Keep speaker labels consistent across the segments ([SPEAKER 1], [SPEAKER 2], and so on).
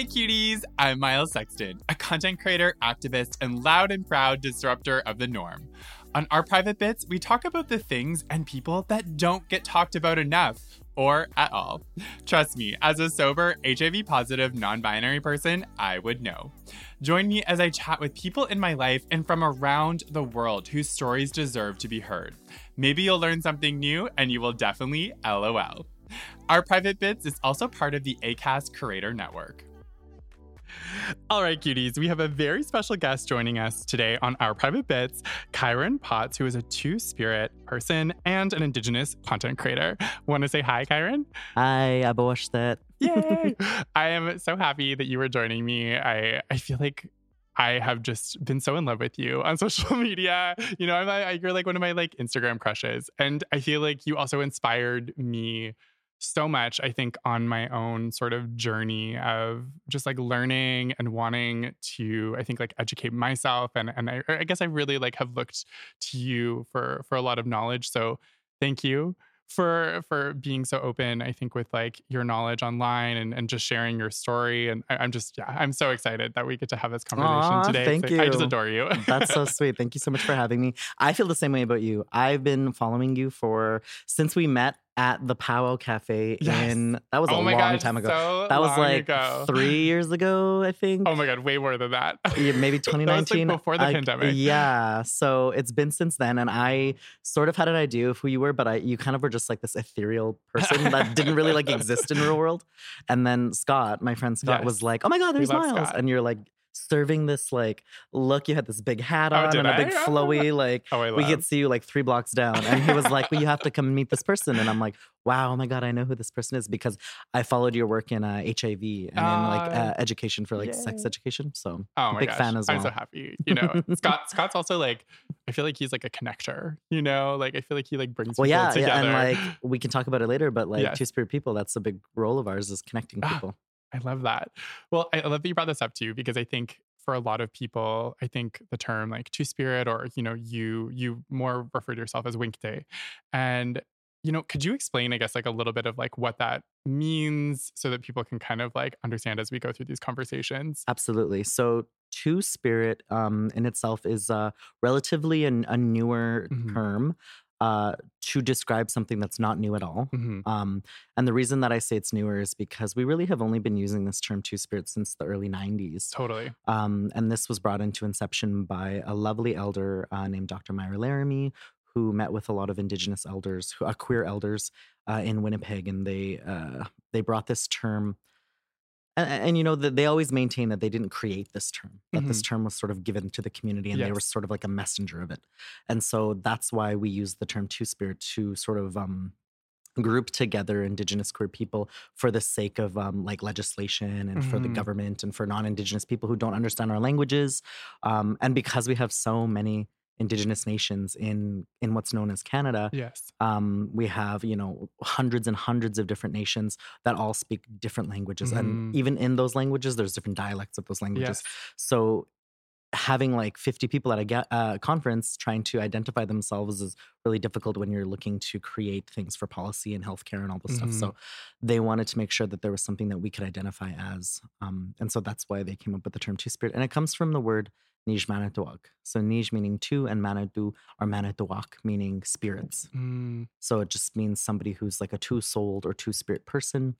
[SPEAKER 1] Hey cuties, I'm Miles Sexton, a content creator, activist, and loud and proud disruptor of the norm. On our private bits, we talk about the things and people that don't get talked about enough or at all. Trust me, as a sober, HIV positive, non binary person, I would know. Join me as I chat with people in my life and from around the world whose stories deserve to be heard. Maybe you'll learn something new and you will definitely LOL. Our private bits is also part of the Acast Curator Network. All right, cuties, we have a very special guest joining us today on our private bits, Kairyn Potts, who is a two spirit person and an Indigenous content creator. Want to say hi, Kairyn?
[SPEAKER 2] Hi, Abosh that.
[SPEAKER 1] Yay! I am so happy that you were joining me. I, I feel like I have just been so in love with you on social media. You know, I'm, I, you're like one of my like Instagram crushes, and I feel like you also inspired me so much, I think, on my own sort of journey of just like learning and wanting to, I think, like educate myself. And and I, I guess I really like have looked to you for for a lot of knowledge. So thank you for for being so open i think with like your knowledge online and, and just sharing your story. And I, am just yeah i'm so excited that we get to have this conversation
[SPEAKER 2] Aww,
[SPEAKER 1] today.
[SPEAKER 2] Thank
[SPEAKER 1] so
[SPEAKER 2] you
[SPEAKER 1] i just adore you.
[SPEAKER 2] That's so sweet. Thank you so much for having me. I feel the same way about you. I've been following you for since we met at the Powwow Cafe
[SPEAKER 1] Yes.
[SPEAKER 2] in that was a
[SPEAKER 1] oh my
[SPEAKER 2] long
[SPEAKER 1] god
[SPEAKER 2] time ago.
[SPEAKER 1] so
[SPEAKER 2] that was like
[SPEAKER 1] ago.
[SPEAKER 2] three years ago, I think.
[SPEAKER 1] oh my god way more than that
[SPEAKER 2] Yeah, maybe
[SPEAKER 1] That was, like,
[SPEAKER 2] 2019
[SPEAKER 1] before the
[SPEAKER 2] I-
[SPEAKER 1] pandemic
[SPEAKER 2] Yeah, so it's been since then, and I sort of had an idea of who you were, but I you kind of were just like this ethereal person that didn't really like exist in real world. And then Scott, my friend Scott,
[SPEAKER 1] Yes.
[SPEAKER 2] was like, "Oh my God, there's Miles,"
[SPEAKER 1] Scott.
[SPEAKER 2] and you're like serving this like look. You had this big hat
[SPEAKER 1] Oh,
[SPEAKER 2] on
[SPEAKER 1] did
[SPEAKER 2] and a big flowy like.
[SPEAKER 1] oh
[SPEAKER 2] We could see you like three blocks down, and he was like, "Well, you have to come meet this person." And I'm like, "Wow, oh my god, I know who this person is because I followed your work in uh, HIV and in like
[SPEAKER 1] Ah,
[SPEAKER 2] uh, education for like sex education." So
[SPEAKER 1] Oh my
[SPEAKER 2] big
[SPEAKER 1] gosh.
[SPEAKER 2] fan as
[SPEAKER 1] I'm so happy. You know, Scott Scott's also like I feel like he's like a connector, you know? Like I feel like he like brings
[SPEAKER 2] Well,
[SPEAKER 1] people
[SPEAKER 2] yeah,
[SPEAKER 1] together.
[SPEAKER 2] yeah, and like we can talk about it later, but like
[SPEAKER 1] Yes.
[SPEAKER 2] two spirit people, that's a big role of ours is connecting
[SPEAKER 1] Ah,
[SPEAKER 2] people.
[SPEAKER 1] I love that. Well, I love that you brought this up too, because I think for a lot of people, I think the term like two spirit or you know, you you more refer to yourself as winkte. And you know, could you explain, I guess, like a little bit of like what that means so that people can kind of like understand as we go through these conversations?
[SPEAKER 2] Absolutely. So two spirit um, in itself is uh, relatively an, a newer
[SPEAKER 1] Mhm.
[SPEAKER 2] term uh, to describe something that's not new at all.
[SPEAKER 1] Mhm.
[SPEAKER 2] Um, and the reason that I say it's newer is because we really have only been using this term two spirit since the early 90s.
[SPEAKER 1] Totally.
[SPEAKER 2] Um, and this was brought into inception by a lovely elder uh, named Dr. Myra Laramee, who met with a lot of Indigenous elders, who, uh, queer elders uh, in Winnipeg, and they uh, they brought this term. And, and you know that they always maintain that they didn't create this term; that this term was sort of given to the community, and they were sort of like a messenger of it. And so that's why we use the term Two Spirit to sort of um, group together Indigenous queer people for the sake of um, like legislation and for the
[SPEAKER 1] Mhm.
[SPEAKER 2] government and for non-Indigenous people who don't understand our languages, um, and because we have so many Indigenous nations in in what's known as Canada,
[SPEAKER 1] Yes.
[SPEAKER 2] um, we have you know hundreds and hundreds of different nations that all speak different languages,
[SPEAKER 1] Mhm.
[SPEAKER 2] and even in those languages, there's different dialects of those languages.
[SPEAKER 1] Yes.
[SPEAKER 2] So having like 50 people at a uh, conference trying to identify themselves is really difficult when you're looking to create things for policy and healthcare and all this stuff. So they wanted to make sure that there was something that we could identify as. Um, and so that's why they came up with the term two spirit. And it comes from the word Nij Manituak. So Nij meaning two and Manitou or Manituak meaning spirits.
[SPEAKER 1] Mm,
[SPEAKER 2] So it just means somebody who's like a two souled or two spirit person.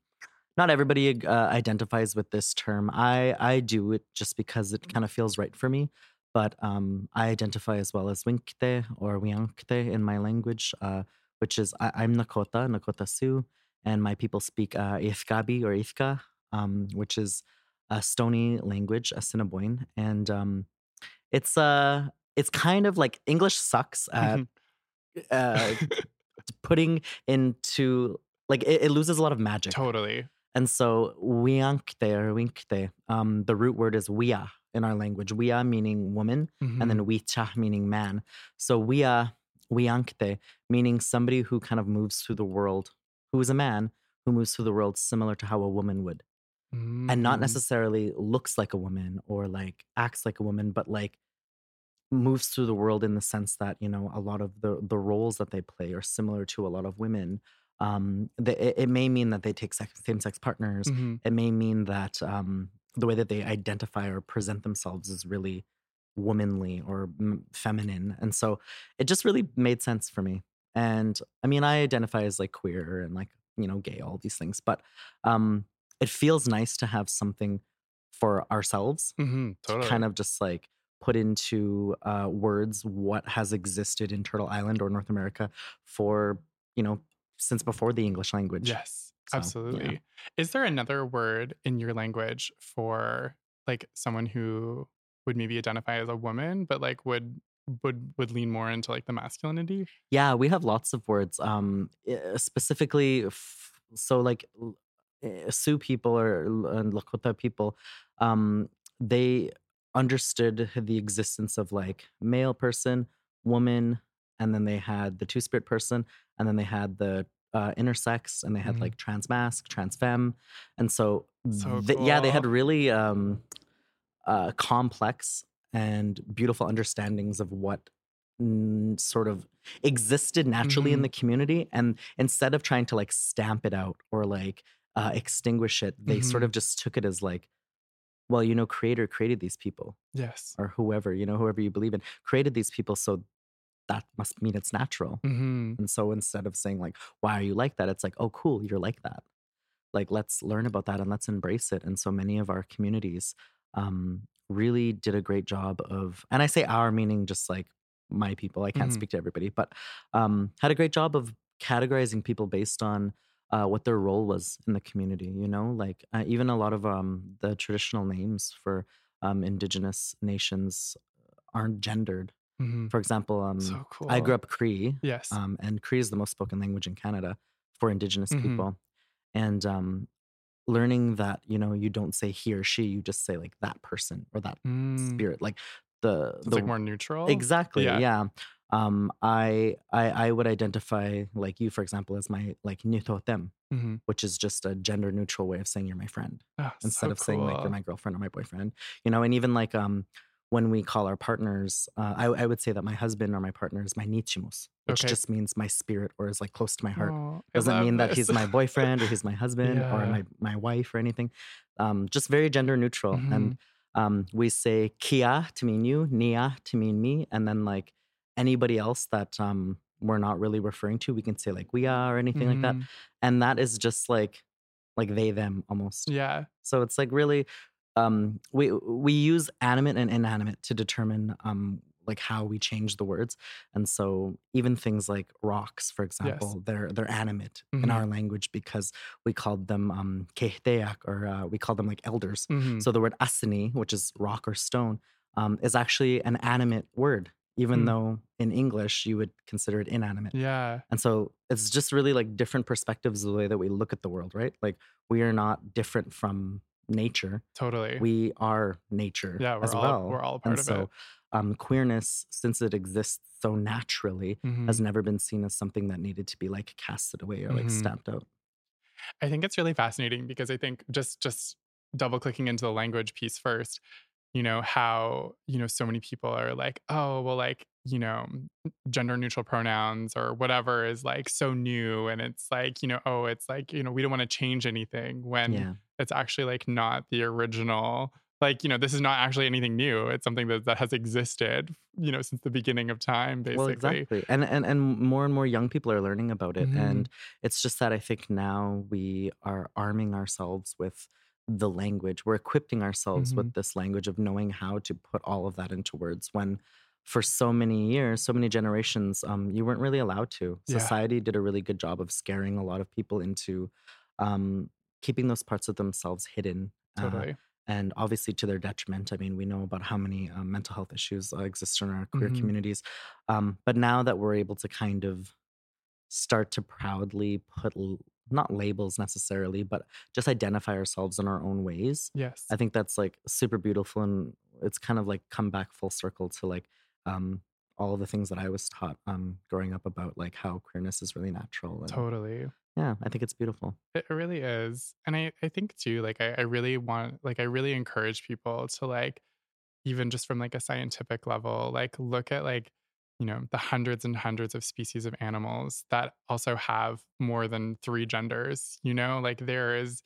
[SPEAKER 2] Not everybody uh, identifies with this term. I I do it just because it kind of feels right for me. But um, I identify as well as Winkte or Wiankte in my language, uh, which is I, I'm Nakota, Nakota Sioux, and my people speak uh, Ifkabi or Ifka, um, which is a Stony language, Assiniboine, and um, it's uh it's kind of like English sucks at
[SPEAKER 1] mhm.
[SPEAKER 2] uh, putting into like it, it loses a lot of magic.
[SPEAKER 1] totally.
[SPEAKER 2] And so wiankte or winkte, um, the root word is wia in our language. Wia meaning woman, and then wicha meaning man. So wia wiankte meaning somebody who kind of moves through the world, who is a man who moves through the world similar to how a woman would, and not
[SPEAKER 1] Mhm.
[SPEAKER 2] necessarily looks like a woman or like acts like a woman, but like moves through the world in the sense that you know a lot of the the roles that they play are similar to a lot of women um the, it, it may mean that they take sex, same-sex partners
[SPEAKER 1] Mhm.
[SPEAKER 2] it may mean that um the way that they identify or present themselves is really womanly or m- feminine. And so it just really made sense for me. And I mean, I identify as like queer and like, you know, gay, all these things, but um, it feels nice to have something for ourselves
[SPEAKER 1] hmm
[SPEAKER 2] to kind of just like put into uh, words what has existed in Turtle Island or North America for, you know, since before the English language.
[SPEAKER 1] Yes,
[SPEAKER 2] So, yeah.
[SPEAKER 1] absolutely. Is there another word in your language for like someone who would maybe identify as a woman, but like would would would lean more into like the masculinity?
[SPEAKER 2] Yeah, we have lots of words. Um, specifically, f- so like Sioux people or and Lakota people, um, they understood the existence of like male person, woman, and then they had the two spirit person, and then they had the uh, intersex, and they had
[SPEAKER 1] Mhm.
[SPEAKER 2] like trans masc, trans femme, and so,
[SPEAKER 1] So
[SPEAKER 2] th- yeah, they had really um, uh, complex and beautiful understandings of what mm, sort of existed naturally in
[SPEAKER 1] Mhm.
[SPEAKER 2] the community and instead of trying to like stamp it out or like uh, extinguish it they sort
[SPEAKER 1] Mhm.
[SPEAKER 2] of just took it as like well you know creator created these people
[SPEAKER 1] Yes.
[SPEAKER 2] or whoever you know whoever you believe in created these people so that must mean it's natural
[SPEAKER 1] hmm
[SPEAKER 2] and so instead of saying like why are you like that it's like oh cool you're like that like let's learn about that and let's embrace it and so many of our communities um, really did a great job of and i say our meaning just like my people i can't
[SPEAKER 1] Mhm.
[SPEAKER 2] speak to everybody but um, had a great job of categorizing people based on uh, what their role was in the community you know like uh, even a lot of um, the traditional names for um, indigenous nations aren't gendered
[SPEAKER 1] hmm
[SPEAKER 2] for example um,
[SPEAKER 1] So cool.
[SPEAKER 2] i grew up cree
[SPEAKER 1] Yes.
[SPEAKER 2] um, and Cree is the most spoken language in Canada for Indigenous
[SPEAKER 1] Mhm.
[SPEAKER 2] people. And um, learning that you know you don't say he or she, you just say like that person or that
[SPEAKER 1] Mm.
[SPEAKER 2] spirit, like the
[SPEAKER 1] It's
[SPEAKER 2] the
[SPEAKER 1] like more neutral.
[SPEAKER 2] exactly
[SPEAKER 1] Yeah.
[SPEAKER 2] yeah. Um, I I I would identify like you, for example, as my like nitotem,
[SPEAKER 1] hmm
[SPEAKER 2] which is just a gender neutral way of saying you're my friend
[SPEAKER 1] Oh,
[SPEAKER 2] instead
[SPEAKER 1] so
[SPEAKER 2] of saying like you're my girlfriend or my boyfriend you know and even like um when we call our partners uh, I, I would say that my husband or my partner is my nichimus which
[SPEAKER 1] Okay.
[SPEAKER 2] just means my spirit or is like close to my heart.
[SPEAKER 1] Oh, I
[SPEAKER 2] doesn't mean that he's my boyfriend or he's my husband or my, my wife or anything. Um, just very gender neutral
[SPEAKER 1] Mhm.
[SPEAKER 2] and um, we say kia to mean you nia to mean me and then like anybody else that um, we're not really referring to we can say like we are or anything like that
[SPEAKER 1] Mhm.
[SPEAKER 2] and that is just like like they them almost
[SPEAKER 1] Yeah.
[SPEAKER 2] so it's like really um we we use animate and inanimate to determine um like how we change the words and so even things like rocks for example they're they're animate in
[SPEAKER 1] Mhm.
[SPEAKER 2] our language because we called them um kehteak or uh, we call them like elders
[SPEAKER 1] Mhm.
[SPEAKER 2] so the word asini which is rock or stone um, is actually an animate word even
[SPEAKER 1] Hmm.
[SPEAKER 2] though in english you would consider it inanimate
[SPEAKER 1] yeah.
[SPEAKER 2] and so it's just really like different perspectives of the way that we look at the world, right? Like we are not different from nature.
[SPEAKER 1] Totally.
[SPEAKER 2] We are nature
[SPEAKER 1] yeah. We're
[SPEAKER 2] as
[SPEAKER 1] all
[SPEAKER 2] well.
[SPEAKER 1] we're all a part
[SPEAKER 2] and
[SPEAKER 1] of
[SPEAKER 2] so
[SPEAKER 1] it.
[SPEAKER 2] um, queerness, since it exists so naturally,
[SPEAKER 1] Mhm.
[SPEAKER 2] has never been seen as something that needed to be like casted away or like
[SPEAKER 1] Mhm.
[SPEAKER 2] stamped out.
[SPEAKER 1] I think it's really fascinating because I think just just double clicking into the language piece first, you know, how, you know, so many people are like, oh, well, like, you know, gender neutral pronouns or whatever is like so new. And it's like, you know, oh, it's like, you know, we don't want to change anything when
[SPEAKER 2] yeah.
[SPEAKER 1] it's actually like not the original. Like, you know, this is not actually anything new. It's something that, that has existed, you know, since the beginning of time, basically.
[SPEAKER 2] Well, exactly. And, and and more and more young people are learning about it.
[SPEAKER 1] Mhm.
[SPEAKER 2] And it's just that I think now we are arming ourselves with the language. We're equipping ourselves
[SPEAKER 1] Mhm.
[SPEAKER 2] with this language of knowing how to put all of that into words when for so many years, so many generations, um, you weren't really allowed to.
[SPEAKER 1] Yeah.
[SPEAKER 2] Society did a really good job of scaring a lot of people into um, keeping those parts of themselves hidden. uh,
[SPEAKER 1] Totally.
[SPEAKER 2] and obviously to their detriment. I mean, we know about how many um, mental health issues uh, exist in our queer
[SPEAKER 1] Mhm.
[SPEAKER 2] communities. Um, but now that we're able to kind of start to proudly put l- not labels necessarily, but just identify ourselves in our own ways,
[SPEAKER 1] yes.
[SPEAKER 2] I think that's like super beautiful. And it's kind of like come back full circle to like um, all of the things that I was taught um, growing up about like how queerness is really natural. And
[SPEAKER 1] totally.
[SPEAKER 2] yeah, I think it's beautiful.
[SPEAKER 1] It it really is. And I, I think too, like I, I really want like I really encourage people to like even just from like a scientific level, like look at like, you know, the hundreds and hundreds of species of animals that also have more than three genders, you know, like there is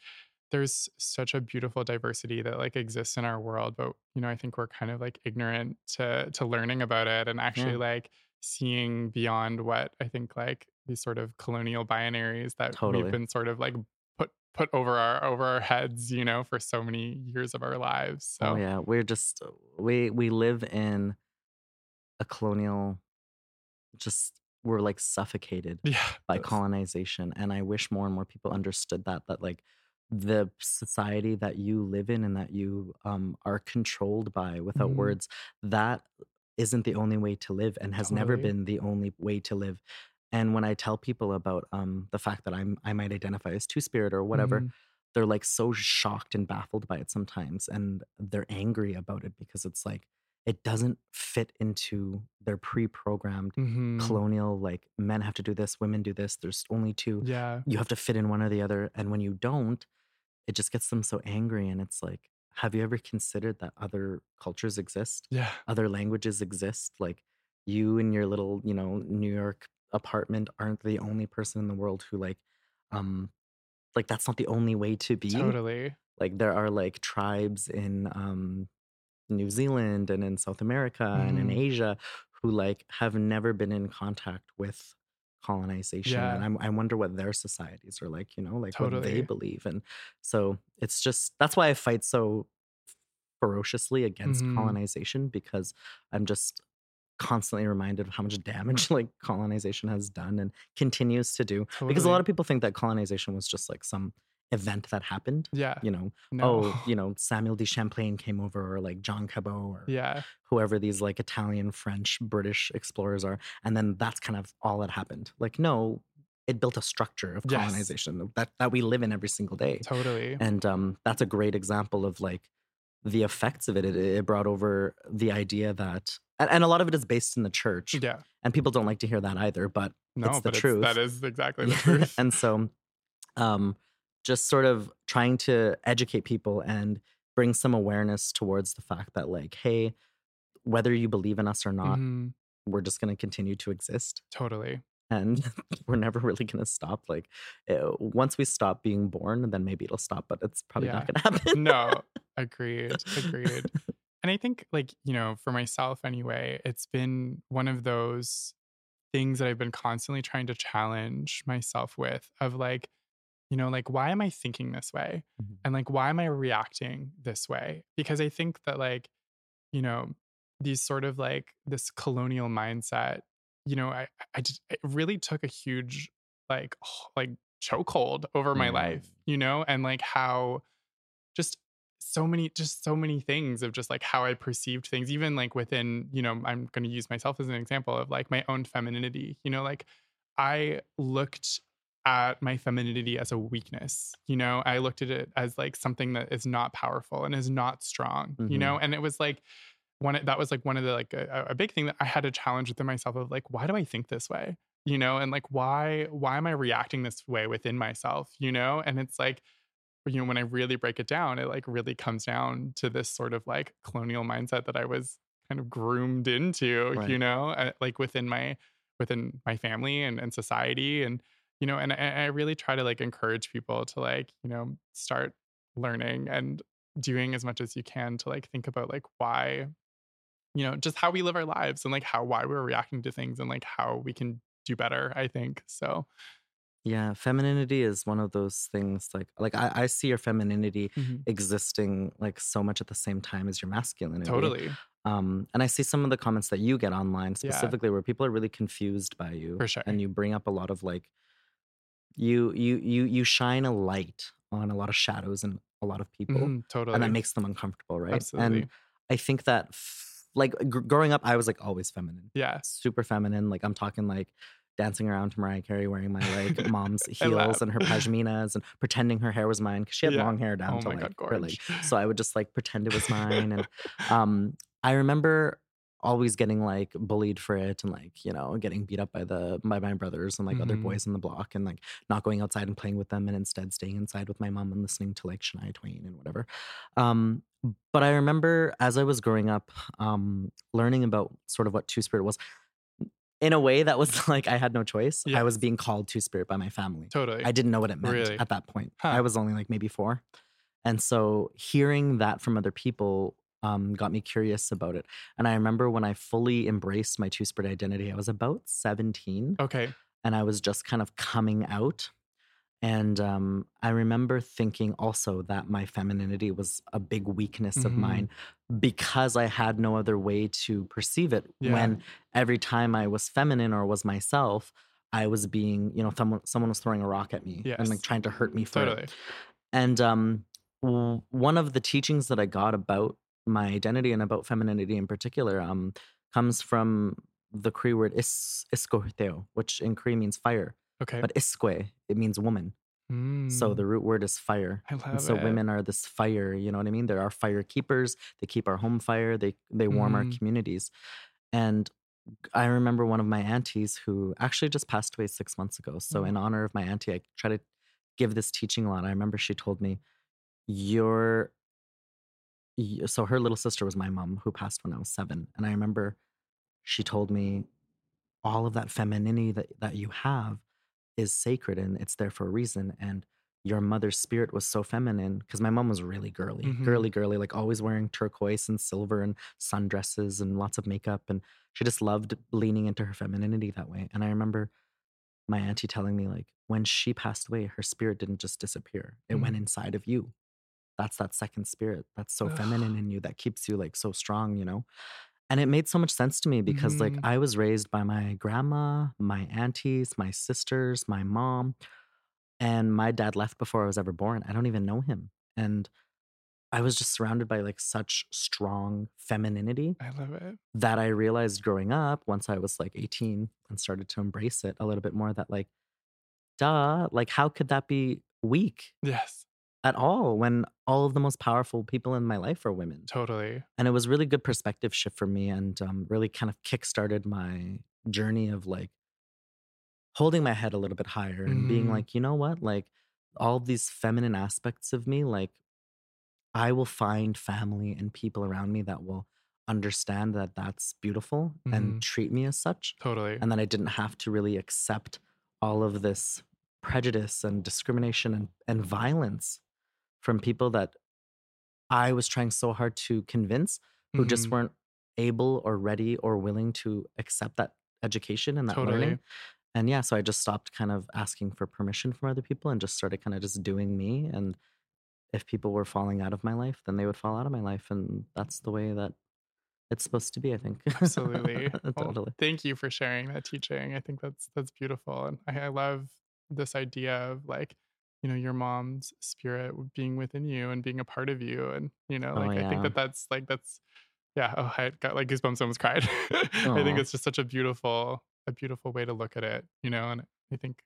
[SPEAKER 1] there's such a beautiful diversity that like exists in our world, but you know, I think we're kind of like ignorant to to learning about it and actually
[SPEAKER 2] Yeah.
[SPEAKER 1] like seeing beyond what I think like these sort of colonial binaries that we've been sort of like put put over our over our heads, you know, for so many years of our lives.
[SPEAKER 2] Oh yeah, we're just we we live in a colonial just we're like suffocated
[SPEAKER 1] yeah,
[SPEAKER 2] by colonization and I wish more and more people understood that that like the society that you live in and that you um are controlled by without
[SPEAKER 1] Mhm.
[SPEAKER 2] words that isn't the only way to live and has never been the only way to live. And when I tell people about um the fact that I'm I might identify as two spirit or whatever,
[SPEAKER 1] Mhm.
[SPEAKER 2] they're like so shocked and baffled by it sometimes and they're angry about it because it's like it doesn't fit into their pre-programmed
[SPEAKER 1] Mhm.
[SPEAKER 2] colonial like men have to do this women do this there's only two
[SPEAKER 1] Yeah.
[SPEAKER 2] you have to fit in one or the other and when you don't it just gets them so angry and it's like have you ever considered that other cultures exist
[SPEAKER 1] Yeah.
[SPEAKER 2] other languages exist like you in your little you know new york apartment aren't the only person in the world who like um like that's not the only way to be
[SPEAKER 1] Totally.
[SPEAKER 2] like there are like tribes in um New Zealand and in South America and in
[SPEAKER 1] Mhm.
[SPEAKER 2] Asia who like have never been in contact with colonization and
[SPEAKER 1] Yeah.
[SPEAKER 2] I'm, I wonder what their societies are like you know like what they believe and so it's just that's why I fight so ferociously against
[SPEAKER 1] Mhm.
[SPEAKER 2] colonization because I'm just constantly reminded of how much damage like colonization has done and continues to do because a lot of people think that colonization was just like some event that happened
[SPEAKER 1] Yeah.
[SPEAKER 2] you know
[SPEAKER 1] No.
[SPEAKER 2] oh you know samuel de champlain came over or like john cabot or
[SPEAKER 1] Yeah.
[SPEAKER 2] whoever these like italian french british explorers are and then that's kind of all that happened like no it built a structure of
[SPEAKER 1] Yes.
[SPEAKER 2] colonization that that we live in every single day
[SPEAKER 1] Totally.
[SPEAKER 2] and um, that's a great example of like the effects of it. It, it brought over the idea that, and, and a lot of it is based in the church,
[SPEAKER 1] Yeah.
[SPEAKER 2] and people don't like to hear that either. But
[SPEAKER 1] No,
[SPEAKER 2] it's the
[SPEAKER 1] but
[SPEAKER 2] truth.
[SPEAKER 1] That is exactly the truth.
[SPEAKER 2] and so, um, just sort of trying to educate people and bring some awareness towards the fact that, like, hey, whether you believe in us or not,
[SPEAKER 1] Mhm.
[SPEAKER 2] we're just going to continue to exist
[SPEAKER 1] Totally.
[SPEAKER 2] and we're never really going to stop like uh, once we stop being born then maybe it'll stop but it's probably not going to happen
[SPEAKER 1] No. Agreed. Agreed. And I think, like, you know, for myself anyway, it's been one of those things that I've been constantly trying to challenge myself with of like, you know, like, why am I thinking this way?
[SPEAKER 2] Mhm.
[SPEAKER 1] And like, why am I reacting this way? Because I think that, like, you know, these sort of like this colonial mindset, you know, I, I just, it really took a huge, like, like chokehold over my life, you know, and like how just so many just so many things of just like how I perceived things, even like within, you know, I'm going to use myself as an example of like my own femininity, you know, like I looked at my femininity as a weakness, you know, I looked at it as like something that is not powerful and is not strong, you
[SPEAKER 2] Mhm.
[SPEAKER 1] know, and it was like one that was like one of the like a, a big thing that I had to challenge within myself of like, why do I think this way? You know, and like why why am I reacting this way within myself? You know, and it's like you know, when I really break it down, it like really comes down to this sort of like colonial mindset that I was kind of groomed into, you know, uh, like within my within my family and, and society. And, you know, and I, I really try to like encourage people to like, you know, start learning and doing as much as you can to like think about like why, you know, just how we live our lives and like how why we're reacting to things and like how we can do better, I think. So
[SPEAKER 2] Yeah, femininity is one of those things like like I, I see your femininity
[SPEAKER 1] mhm,
[SPEAKER 2] existing like so much at the same time as your masculinity.
[SPEAKER 1] totally.
[SPEAKER 2] Um, and I see some of the comments that you get online
[SPEAKER 1] Yeah.
[SPEAKER 2] specifically where people are really confused by you.
[SPEAKER 1] For sure.
[SPEAKER 2] And you bring up a lot of like you you you you shine a light on a lot of shadows and a lot of people.
[SPEAKER 1] Mhm, totally.
[SPEAKER 2] And that makes them uncomfortable, right?
[SPEAKER 1] Absolutely.
[SPEAKER 2] And I think that f- like gr- growing up, I was like always feminine.
[SPEAKER 1] yeah.
[SPEAKER 2] super feminine. Like I'm talking like dancing around to Mariah Carey wearing my like mom's heels and her pashminas and pretending her hair was mine because she had
[SPEAKER 1] Yeah.
[SPEAKER 2] long hair down
[SPEAKER 1] Oh
[SPEAKER 2] to like
[SPEAKER 1] God,
[SPEAKER 2] her
[SPEAKER 1] gorge.
[SPEAKER 2] So I would just like pretend it was mine. And um, I remember always getting like bullied for it and like you know getting beat up by the by my brothers and like other
[SPEAKER 1] Mhm.
[SPEAKER 2] boys in the block and like not going outside and playing with them and instead staying inside with my mom and listening to like Shania Twain and whatever. Um, but I remember as I was growing up, um, learning about sort of what Two Spirit was. in a way that was like I had no choice. I was being called to spirit by my family.
[SPEAKER 1] Totally.
[SPEAKER 2] I didn't know what it meant
[SPEAKER 1] Really?
[SPEAKER 2] at that point.
[SPEAKER 1] Huh.
[SPEAKER 2] I was only like maybe four. And so hearing that from other people um, got me curious about it. And I remember when I fully embraced my two spirit identity, I was about 17
[SPEAKER 1] okay.
[SPEAKER 2] and I was just kind of coming out. And um, I remember thinking also that my femininity was a big weakness of
[SPEAKER 1] Mhm.
[SPEAKER 2] mine because I had no other way to perceive it.
[SPEAKER 1] Yeah.
[SPEAKER 2] When every time I was feminine or was myself, I was being, you know, someone someone was throwing a rock at me and like trying to hurt me for
[SPEAKER 1] Totally.
[SPEAKER 2] it. And um, w- one of the teachings that I got about my identity and about femininity in particular um, comes from the Cree word is iskohteo, which in Cree means fire,
[SPEAKER 1] Okay.
[SPEAKER 2] but iskwe it means woman. So
[SPEAKER 1] Mm,
[SPEAKER 2] the root word is fire.
[SPEAKER 1] I love
[SPEAKER 2] And so
[SPEAKER 1] it.
[SPEAKER 2] women are this fire, you know what I mean? They're our fire keepers. They keep our home fire. They they warm our
[SPEAKER 1] Mhm.
[SPEAKER 2] communities. And I remember one of my aunties who actually just passed away six months ago. So
[SPEAKER 1] Oh.
[SPEAKER 2] in honor of my auntie, I try to give this teaching a lot. I remember she told me, "You're." So her little sister was my mom, who passed when I was seven, and I remember she told me, "All of that femininity that that you have is sacred, and it's there for a reason." And your mother's spirit was so feminine because my mom was really girly,
[SPEAKER 1] Mhm.
[SPEAKER 2] girly, girly, like always wearing turquoise and silver and sundresses and lots of makeup. And she just loved leaning into her femininity that way. And I remember my auntie telling me, like, when she passed away, her spirit didn't just disappear, it went
[SPEAKER 1] Mhm.
[SPEAKER 2] inside of you. That's that second spirit that's so feminine in you that keeps you like so strong, you know? And it made so much sense to me because, like,
[SPEAKER 1] Mhm.
[SPEAKER 2] I was raised by my grandma, my aunties, my sisters, my mom, and my dad left before I was ever born. I don't even know him. And I was just surrounded by like such strong femininity
[SPEAKER 1] I love it.
[SPEAKER 2] that I realized growing up once I was like 18 and started to embrace it a little bit more that, like, duh, like, how could that be weak
[SPEAKER 1] Yes.
[SPEAKER 2] At all when all of the most powerful people in my life are women?
[SPEAKER 1] Totally.
[SPEAKER 2] and it was really good perspective shift for me and um, really kind of kickstarted my journey of like holding my head a little bit higher and being
[SPEAKER 1] Mhm.
[SPEAKER 2] like you know what like all these feminine aspects of me like i will find family and people around me that will understand that that's beautiful
[SPEAKER 1] Mhm.
[SPEAKER 2] and treat me as such
[SPEAKER 1] Totally.
[SPEAKER 2] and that i didn't have to really accept all of this prejudice and discrimination and, and violence from people that i was trying so hard to convince who just
[SPEAKER 1] Mhm.
[SPEAKER 2] weren't able or ready or willing to accept that education and that
[SPEAKER 1] Totally.
[SPEAKER 2] learning. And yeah, so I just stopped kind of asking for permission from other people and just started kind of just doing me. And if people were falling out of my life, then they would fall out of my life. And that's the way that it's supposed to be, I think.
[SPEAKER 1] Absolutely. Well,
[SPEAKER 2] totally.
[SPEAKER 1] thank you for sharing that teaching. I think that's that's beautiful, and I, I love this idea of like, you know, your mom's spirit being within you and being a part of you, and you know,
[SPEAKER 2] Oh,
[SPEAKER 1] like I think that that's like that's, yeah. Oh, I got like goosebumps. Almost cried. I think it's just such a beautiful, a beautiful way to look at it. You know, and I think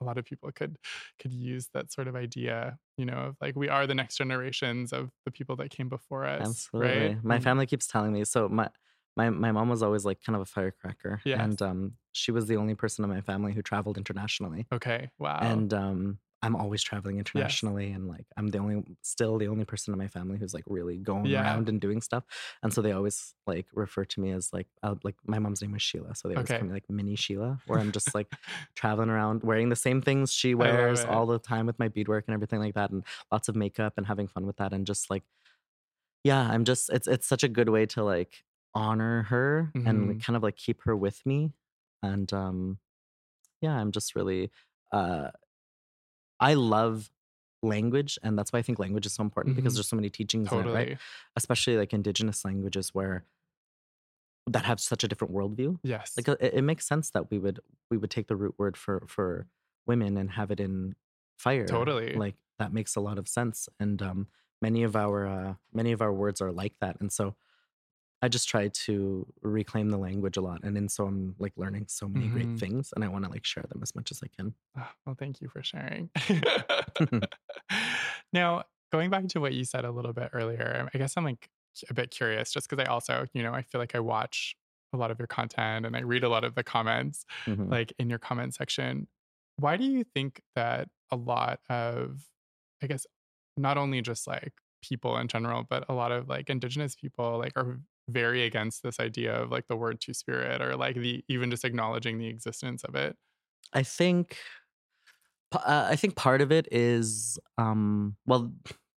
[SPEAKER 1] a lot of people could could use that sort of idea you know of like we are the next generations of the people that came before us
[SPEAKER 2] Absolutely.
[SPEAKER 1] right
[SPEAKER 2] My family keeps telling me. So my my my mom was always like kind of a firecracker.
[SPEAKER 1] Yes.
[SPEAKER 2] And um she was the only person in my family who traveled internationally.
[SPEAKER 1] okay wow
[SPEAKER 2] And um I'm always traveling internationally and like I'm the only still the only person in my family who's like really going
[SPEAKER 1] Yeah.
[SPEAKER 2] around and doing stuff. And so they always like refer to me as like uh, like my mom's name was Sheila. So they always
[SPEAKER 1] Okay.
[SPEAKER 2] call me like mini Sheila, where I'm just like traveling around wearing the same things she wears all the time with my beadwork and everything like that and lots of makeup and having fun with that and just like yeah i'm just it's it's such a good way to like honor her and like,
[SPEAKER 1] Mhm.
[SPEAKER 2] kind of like keep her with me and um yeah i'm just really uh i love language and that's why i think language is so important because
[SPEAKER 1] Mhm.
[SPEAKER 2] there's so many teachings in it right especially like indigenous languages where that have such a different worldview
[SPEAKER 1] yes
[SPEAKER 2] like uh, it, it makes sense that we would we would take the root word for for women and have it in fire
[SPEAKER 1] Totally.
[SPEAKER 2] like that makes a lot of sense and um many of our uh many of our words are like that and so i just try to reclaim the language a lot and then so i'm like learning so many
[SPEAKER 1] Mhm.
[SPEAKER 2] great things and i want to like share them as much as i can
[SPEAKER 1] Ah, well, thank you for sharing. now, going back to what you said a little bit earlier, I guess I'm like a bit curious just because I also, you know, I feel like I watch a lot of your content and I read a lot of the comments,
[SPEAKER 2] Mhm.
[SPEAKER 1] like in your comment section. Why do you think that a lot of, I guess, not only just like people in general, but a lot of like indigenous people like are very against this idea of like the word two spirit or like the even just acknowledging the existence of it?
[SPEAKER 2] I think uh, I think part of it is um well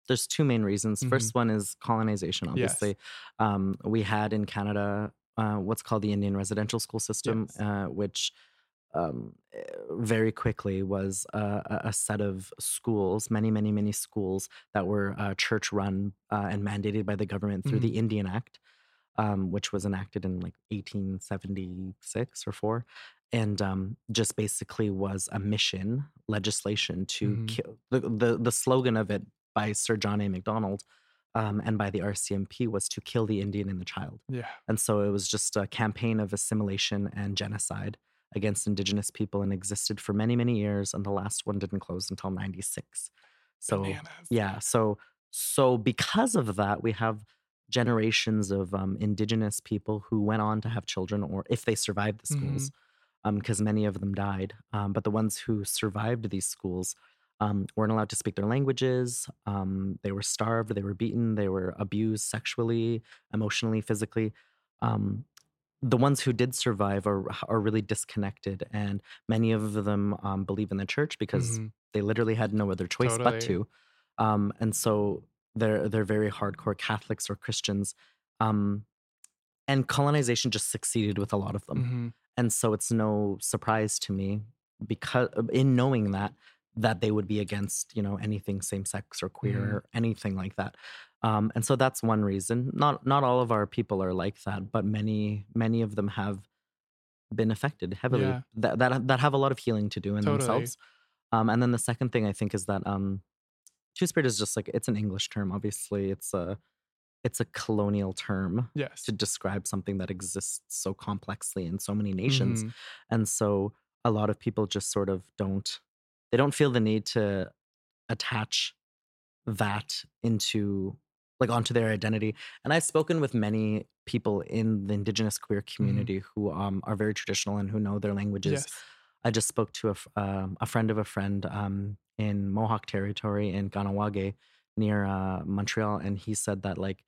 [SPEAKER 2] there's two main reasons.
[SPEAKER 1] Mhm.
[SPEAKER 2] First one is colonization
[SPEAKER 1] Yes.
[SPEAKER 2] obviously. Um we had in Canada uh, what's called the Indian residential school system
[SPEAKER 1] Yes.
[SPEAKER 2] uh, which um, eh, very quickly was uh, a a set of schools, many, many, many schools that were uh, church run uh, and mandated by the government through the Indian Act, um, which was enacted in like 1876 or four, and um, just basically was a mission legislation to
[SPEAKER 1] Mhm.
[SPEAKER 2] kill the, the the slogan of it by Sir John A. Macdonald. Um, and by the RCMP was to kill the Indian and the child.
[SPEAKER 1] Yeah.
[SPEAKER 2] And so it was just a campaign of assimilation and genocide against indigenous people and existed for many, many years. And the last one didn't close until 96. So,
[SPEAKER 1] Bananas.
[SPEAKER 2] yeah. So, so because of that, we have generations of um, indigenous people who went on to have children, or if they survived the schools, because many of them died. Um, but the ones who survived these schools um, weren't allowed to speak their languages. Um, they were starved. They were beaten. They were abused sexually, emotionally, physically. Um, the ones who did survive are are really disconnected, and many of them um, believe in the church because
[SPEAKER 1] Mhm.
[SPEAKER 2] they literally had no other choice but to. Um, and so they're they're very hardcore Catholics or Christians. Um, and colonization just succeeded with a lot of them
[SPEAKER 1] Mhm.
[SPEAKER 2] and so it's no surprise to me because in knowing that that they would be against you know anything same sex or queer
[SPEAKER 1] Mhm.
[SPEAKER 2] or anything like that um, and so that's one reason not not all of our people are like that but many many of them have been affected heavily
[SPEAKER 1] Yeah.
[SPEAKER 2] that, that that have a lot of healing to do in
[SPEAKER 1] Totally.
[SPEAKER 2] themselves um, and then the second thing i think is that um, two spirit is just like it's an english term obviously it's a it's a colonial term
[SPEAKER 1] Yes.
[SPEAKER 2] to describe something that exists so complexly in so many nations
[SPEAKER 1] Mhm.
[SPEAKER 2] and so a lot of people just sort of don't they don't feel the need to attach that into like onto their identity and i've spoken with many people in the indigenous queer community who um, are very traditional and who know their languages
[SPEAKER 1] Yes.
[SPEAKER 2] I just spoke to a, um, a friend of a friend um, in Mohawk territory in Kahnawake near uh, Montreal, and he said that like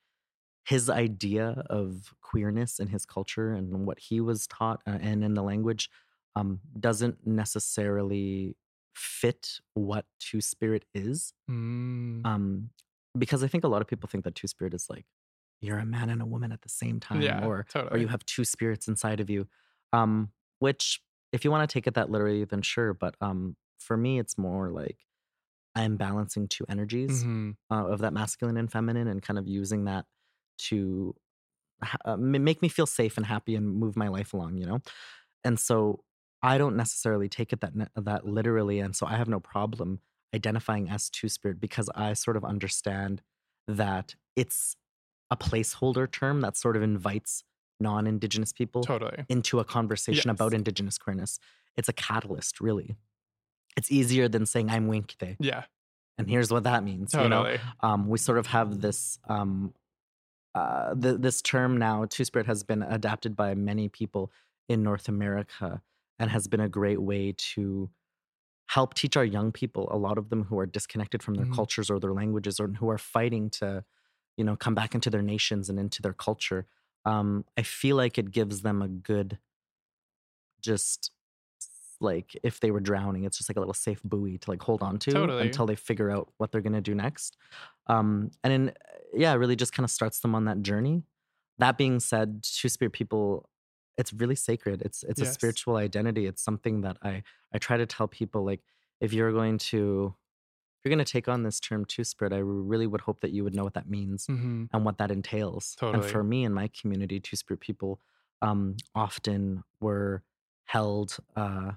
[SPEAKER 2] his idea of queerness in his culture and what he was taught uh, and in the language um, doesn't necessarily fit what Two Spirit is.
[SPEAKER 1] Mm.
[SPEAKER 2] Um, because I think a lot of people think that Two Spirit is like you're a man and a woman at the same time,
[SPEAKER 1] yeah.
[SPEAKER 2] or or you have two spirits inside of you um which if you want to take it that literally then sure but um for me it's more like i'm balancing two energies
[SPEAKER 1] Mhm.
[SPEAKER 2] uh, of that masculine and feminine and kind of using that to uh, make me feel safe and happy and move my life along you know and so i don't necessarily take it that that literally and so i have no problem identifying as two spirit because i sort of understand that it's a placeholder term that sort of invites non-indigenous people
[SPEAKER 1] Totally.
[SPEAKER 2] into a conversation about indigenous queerness it's a catalyst really it's easier than saying i'm winkte
[SPEAKER 1] Yeah.
[SPEAKER 2] and here's what that means you know um, we sort of have this um, uh, th- this term now two spirit has been adapted by many people in north america and has been a great way to help teach our young people a lot of them who are disconnected from their
[SPEAKER 1] Mhm.
[SPEAKER 2] cultures or their languages or who are fighting to you know come back into their nations and into their culture um, i feel like it gives them a good just like if they were drowning it's just like a little safe buoy to like hold on to
[SPEAKER 1] Totally.
[SPEAKER 2] until they figure out what they're going to do next. Um and then yeah it really just kind of starts them on that journey. That being said two spirit people it's really sacred. It's it's a spiritual identity. It's something that i i try to tell people like if you're going to if you're going to take on this term two spirit i really would hope that you would know what that means
[SPEAKER 1] hmm
[SPEAKER 2] and what that entails. And for me in my community, Two Spirit people um, often were held uh,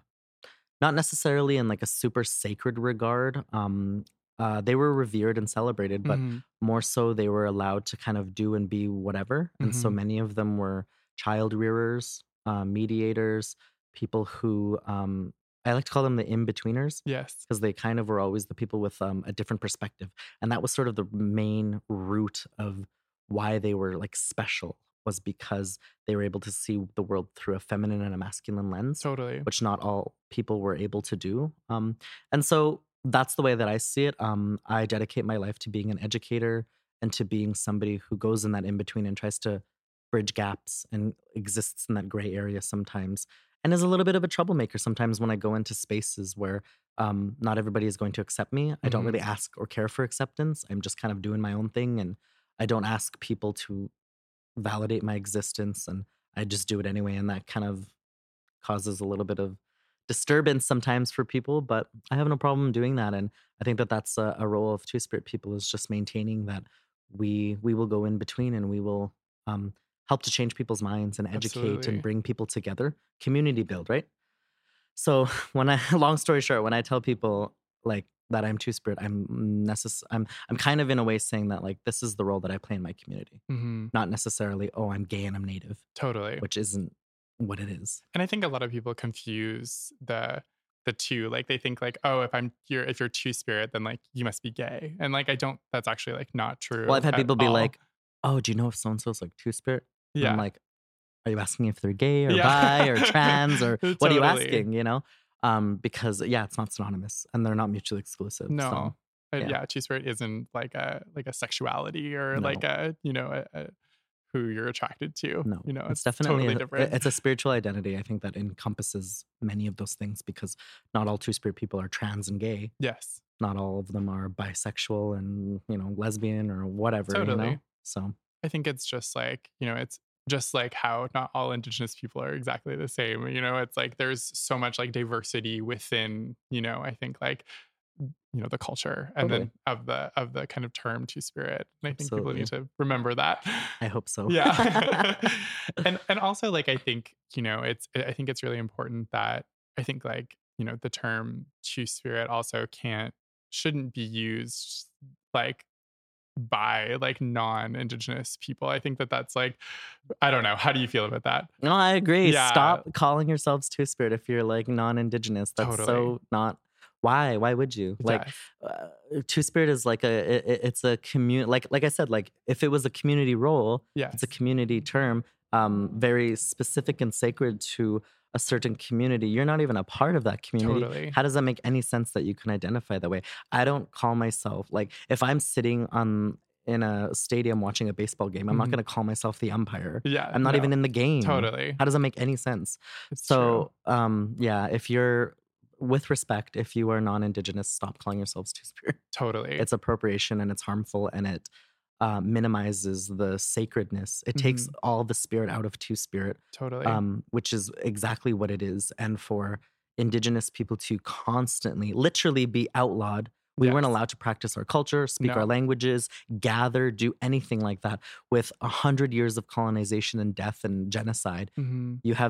[SPEAKER 2] not necessarily in like a super sacred regard. Um, uh, they were revered and celebrated, but
[SPEAKER 1] Mhm.
[SPEAKER 2] more so they were allowed to kind of do and be whatever. And so
[SPEAKER 1] Mhm.
[SPEAKER 2] many of them were child rearers, uh, mediators, people who um, I like to call them the in betweeners
[SPEAKER 1] yes.
[SPEAKER 2] because they kind of were always the people with um, a different perspective and that was sort of the main root of why they were like special was because they were able to see the world through a feminine and a masculine lens
[SPEAKER 1] Totally.
[SPEAKER 2] which not all people were able to do um, and so that's the way that i see it um, i dedicate my life to being an educator and to being somebody who goes in that in between and tries to bridge gaps and exists in that gray area sometimes and is a little bit of a troublemaker sometimes when I go into spaces where um, not everybody is going to accept me. I don't
[SPEAKER 1] Mhm.
[SPEAKER 2] really ask or care for acceptance. I'm just kind of doing my own thing and I don't ask people to validate my existence and I just do it anyway. And that kind of causes a little bit of disturbance sometimes for people, but I have no problem doing that. And I think that that's a, a role of Two Spirit people is just maintaining that we we will go in between and we will um, help to change people's minds and educate
[SPEAKER 1] Absolutely.
[SPEAKER 2] and bring people together, community build, right? So when I, long story short, when I tell people like that I'm Two Spirit, I'm necess- I'm I'm kind of in a way saying that like this is the role that I play in my community,
[SPEAKER 1] hmm
[SPEAKER 2] not necessarily oh I'm gay and I'm native,
[SPEAKER 1] Totally.
[SPEAKER 2] which isn't what it is.
[SPEAKER 1] And I think a lot of people confuse the the two. Like they think like, oh, if I'm you're if you're two spirit, then like you must be gay. And like I don't that's actually like not true.
[SPEAKER 2] Well, I've had people be
[SPEAKER 1] all.
[SPEAKER 2] like, "Oh, do you know if so and so's like Two Spirit?" And
[SPEAKER 1] yeah.
[SPEAKER 2] I'm like, "Are you asking if they're gay or
[SPEAKER 1] Yeah.
[SPEAKER 2] bi or trans or what are you asking?" You know, um, because yeah, it's not synonymous and they're not mutually exclusive.
[SPEAKER 1] No.
[SPEAKER 2] So, yeah.
[SPEAKER 1] yeah. two spirit isn't like a like a sexuality or
[SPEAKER 2] No.
[SPEAKER 1] like a you know a, a, who you're attracted to.
[SPEAKER 2] no,
[SPEAKER 1] you know
[SPEAKER 2] it's, definitely
[SPEAKER 1] totally
[SPEAKER 2] a-
[SPEAKER 1] different.
[SPEAKER 2] It's a spiritual identity. I think that encompasses many of those things because not all Two Spirit people are trans and gay.
[SPEAKER 1] yes,
[SPEAKER 2] Not all of them are bisexual and you know lesbian or whatever. You know,
[SPEAKER 1] Totally.
[SPEAKER 2] so
[SPEAKER 1] I think it's just like you know it's just like how not all indigenous people are exactly the same. You know, it's like there's so much like diversity within you know I think like you know the culture and then of the of the kind of term two spirit. And I think people need to remember that.
[SPEAKER 2] I hope so.
[SPEAKER 1] yeah and and also like i think you know it's i think it's really important that i think like you know the term two spirit also can't shouldn't be used like by like non-indigenous people i think that that's like i don't know how do you feel about that
[SPEAKER 2] No, I agree.
[SPEAKER 1] Yeah.
[SPEAKER 2] Stop calling yourselves Two Spirit if you're like non-indigenous. That's
[SPEAKER 1] Totally.
[SPEAKER 2] so not. Why? Why would you? Like
[SPEAKER 1] Yes.
[SPEAKER 2] uh, Two Spirit is like a. It- it's a community. Like like I said, like if it was a community role,
[SPEAKER 1] yes
[SPEAKER 2] it's a community term, um, very specific and sacred to a certain community. You're not even a part of that community.
[SPEAKER 1] totally
[SPEAKER 2] How does that make any sense that you can identify that way? I don't call myself like if I'm sitting on in a stadium watching a baseball game, I'm not
[SPEAKER 1] Mhm.
[SPEAKER 2] going to call myself the umpire.
[SPEAKER 1] yeah
[SPEAKER 2] I'm not
[SPEAKER 1] no,
[SPEAKER 2] even in the game.
[SPEAKER 1] totally
[SPEAKER 2] How does that make any sense?
[SPEAKER 1] it's true.
[SPEAKER 2] So, um, yeah, if you're with respect, if you are non-indigenous, stop calling yourselves two spirit.
[SPEAKER 1] totally
[SPEAKER 2] It's appropriation and it's harmful and it uh, minimizes the sacredness. It takes
[SPEAKER 1] Mm-hmm.
[SPEAKER 2] all the spirit out of two spirit,
[SPEAKER 1] totally
[SPEAKER 2] um, which is exactly what it is. And for indigenous people to constantly, literally be outlawed. We weren't allowed to practice our culture, speak our languages, gather, do anything like that. With a hundred years of colonization and death and genocide,
[SPEAKER 1] Mhm.
[SPEAKER 2] you have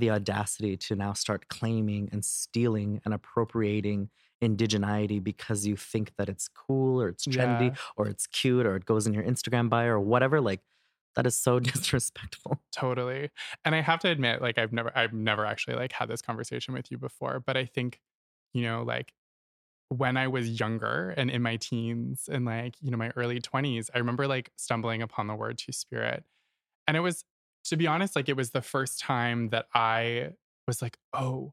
[SPEAKER 2] The audacity to now start claiming and stealing and appropriating indigeneity because you think that it's cool or it's trendy
[SPEAKER 1] Yeah.
[SPEAKER 2] or it's cute or it goes in your Instagram bio or whatever. Like that is so disrespectful.
[SPEAKER 1] totally and i have to admit like i've never i've never actually like had this conversation with you before but i think you know like when i was younger and in my teens and like you know my early 20s i remember like stumbling upon the word two spirit and it was to be honest like it was the first time that i was like oh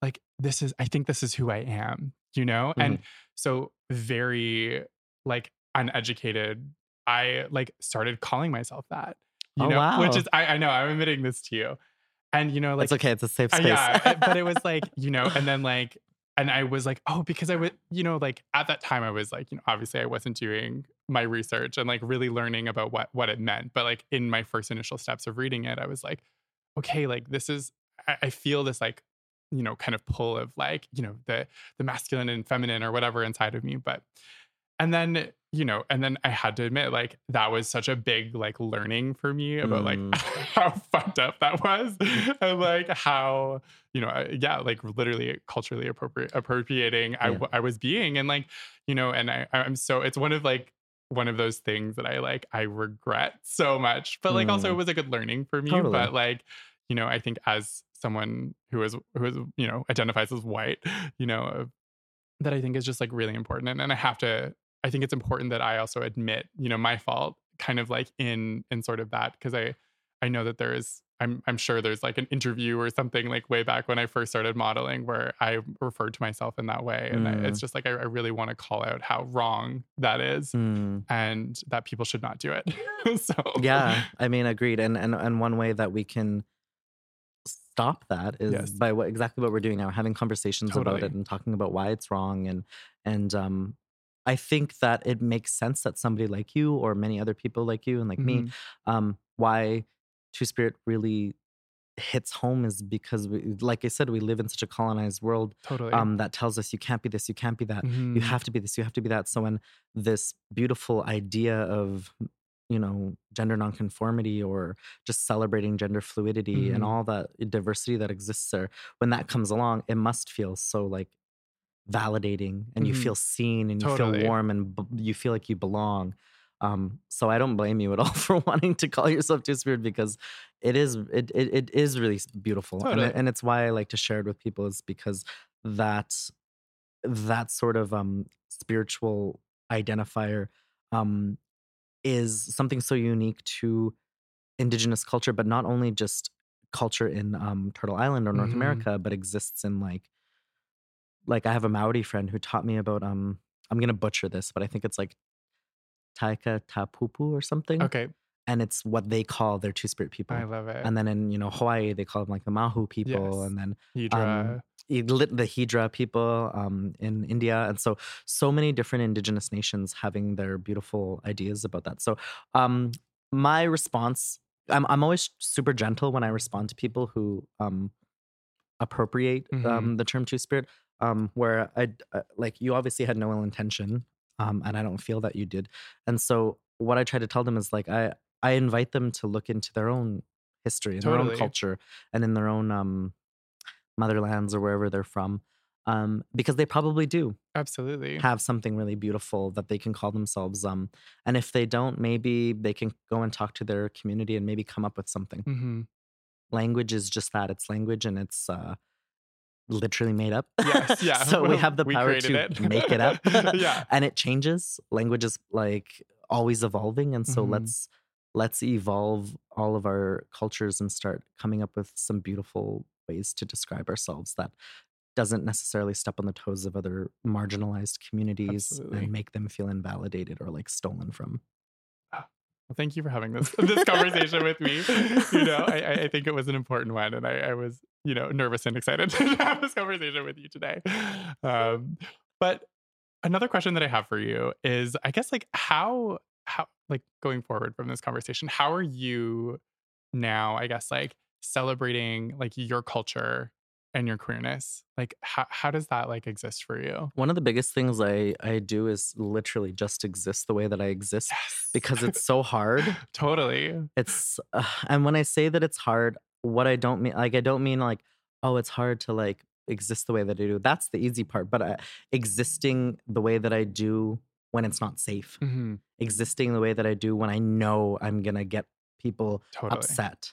[SPEAKER 1] like this is i think this is who i am you know and so very like uneducated i like started calling myself that you
[SPEAKER 2] Oh,
[SPEAKER 1] know which is I, I know i'm admitting this to you and you know like
[SPEAKER 2] it's okay. It's a safe
[SPEAKER 1] uh,
[SPEAKER 2] space.
[SPEAKER 1] yeah, but it was like you know, and then like and I was like, oh, because I would, you know, like at that time I was like, you know, obviously I wasn't doing my research and like really learning about what what it meant. But like in my first initial steps of reading it, I was like, okay, like this is I, I feel this like, you know, kind of pull of like, you know, the the masculine and feminine or whatever inside of me. But and then you know and then i had to admit like that was such a big like learning for me about
[SPEAKER 2] Mm.
[SPEAKER 1] like how fucked up that was and like how you know I- yeah like literally culturally appropriate appropriating I,
[SPEAKER 2] Yeah.
[SPEAKER 1] w- I was being and like you know and i i'm so it's one of like one of those things that i like i regret so much but like also
[SPEAKER 2] Mm.
[SPEAKER 1] it was a good learning for me
[SPEAKER 2] Totally.
[SPEAKER 1] but like you know i think as someone who is who is you know identifies as white you know that I think is just like really important. And, and I have to, I think it's important that I also admit, you know, my fault kind of like in, in sort of that. Cause I, I know that there is, I'm, I'm sure there's like an interview or something like way back when I first started modeling where I referred to myself in that way. And I,
[SPEAKER 2] Mm.
[SPEAKER 1] it's just like, I, I really want to call out how wrong that is
[SPEAKER 2] Mm.
[SPEAKER 1] and that people should not do it. so
[SPEAKER 2] yeah i mean agreed and and and one way that we can stop that is
[SPEAKER 1] Yes.
[SPEAKER 2] by what exactly what we're doing now having conversations about it and talking about why it's wrong and and um i think that it makes sense that somebody like you or many other people like you and like me
[SPEAKER 1] Mhm.
[SPEAKER 2] um why two spirit really hits home is because we like i said we live in such a colonized world
[SPEAKER 1] totally.
[SPEAKER 2] um that tells us you can't be this you can't be that you
[SPEAKER 1] Mhm.
[SPEAKER 2] have to be this you have to be that so when this beautiful idea of you know gender nonconformity or just celebrating gender fluidity and
[SPEAKER 1] Mhm.
[SPEAKER 2] all that diversity that exists there when that comes along it must feel so like validating and you
[SPEAKER 1] Mhm.
[SPEAKER 2] feel seen and you feel warm and b- you feel like you belong um so i don't blame you at all for wanting to call yourself two spirit because it is it it, it is really beautiful and, it, and it's why i like to share it with people is because that that sort of um spiritual identifier um is something so unique to indigenous culture but not only just culture in um turtle island or north
[SPEAKER 1] Mhm.
[SPEAKER 2] america but exists in like like i have a maori friend who taught me about um i'm gonna butcher this but i think it's like taika tapupu or something
[SPEAKER 1] okay.
[SPEAKER 2] and it's what they call their two spirit people
[SPEAKER 1] I love it.
[SPEAKER 2] and then in you know hawaii they call them like the mahu people
[SPEAKER 1] Yes.
[SPEAKER 2] and then
[SPEAKER 1] Hijra.
[SPEAKER 2] he lit the Hijra people um, in India, and so so many different indigenous nations having their beautiful ideas about that. So, um, my response, I'm I'm always super gentle when I respond to people who um, appropriate
[SPEAKER 1] Mhm.
[SPEAKER 2] um, the term two spirit. Um, where I uh, like you obviously had no ill intention, um, and I don't feel that you did. And so, what I try to tell them is like I I invite them to look into their own history and their own culture and in their own um, motherlands or wherever they're from um, because they probably do
[SPEAKER 1] Absolutely.
[SPEAKER 2] have something really beautiful that they can call themselves um, and if they don't maybe they can go and talk to their community and maybe come up with something
[SPEAKER 1] hmm
[SPEAKER 2] language is just that it's language and it's uh, literally made up
[SPEAKER 1] Yes, yeah.
[SPEAKER 2] so we have the
[SPEAKER 1] We
[SPEAKER 2] power to
[SPEAKER 1] it.
[SPEAKER 2] make it up
[SPEAKER 1] Yeah.
[SPEAKER 2] and it changes language is like always evolving and so
[SPEAKER 1] Mhm.
[SPEAKER 2] let's let's evolve all of our cultures and start coming up with some beautiful ways to describe ourselves that doesn't necessarily step on the toes of other marginalized communities
[SPEAKER 1] Absolutely.
[SPEAKER 2] and make them feel invalidated or like stolen from
[SPEAKER 1] thank you for having this this conversation with me. You know, I, I- think it was an important one, and I, I was, you know, nervous and excited to have this conversation with you today. Um, but another question that I have for you is, I guess, like how how like going forward from this conversation, how are you now? I guess like celebrating like your culture and your queerness. Like how how does that like exist for you?
[SPEAKER 2] one of the biggest things i i do is literally just exist the way that i exist
[SPEAKER 1] Yes,
[SPEAKER 2] because it's so hard
[SPEAKER 1] totally.
[SPEAKER 2] it's uh, and when i say that it's hard what i don't mean like i don't mean like oh it's hard to like exist the way that i do that's the easy part but uh, existing the way that i do when it's not safe
[SPEAKER 1] Mhm,
[SPEAKER 2] existing the way that i do when i know i'm gonna get people
[SPEAKER 1] Totally.
[SPEAKER 2] upset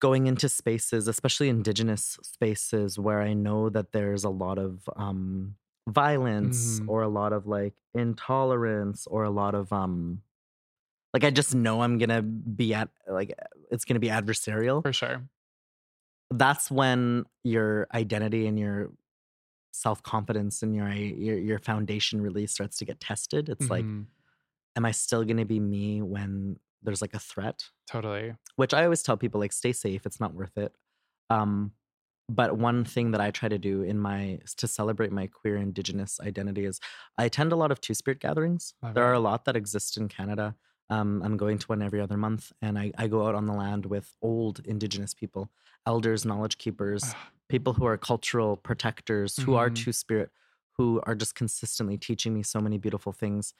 [SPEAKER 2] going into spaces especially indigenous spaces where i know that there's a lot of um violence
[SPEAKER 1] Mhm.
[SPEAKER 2] or a lot of like intolerance or a lot of um like i just know i'm gonna be at like it's gonna be adversarial
[SPEAKER 1] For sure.
[SPEAKER 2] that's when your identity and your self-confidence and your your, your foundation really starts to get tested it's like
[SPEAKER 1] Mhm,
[SPEAKER 2] am i still gonna be me when there's like a threat
[SPEAKER 1] totally.
[SPEAKER 2] which I always tell people like stay safe, it's not worth it. Um but one thing that I try to do in my to celebrate my queer indigenous identity is I attend a lot of two spirit gatherings.
[SPEAKER 1] Love
[SPEAKER 2] there
[SPEAKER 1] it.
[SPEAKER 2] are a lot that exist in Canada. Um, I'm going to one every other month, and I, I go out on the land with old indigenous people, elders, knowledge keepers,
[SPEAKER 1] Ah,
[SPEAKER 2] people who are cultural protectors, who are
[SPEAKER 1] Mhm.
[SPEAKER 2] two spirit, who are just consistently teaching me so many beautiful things.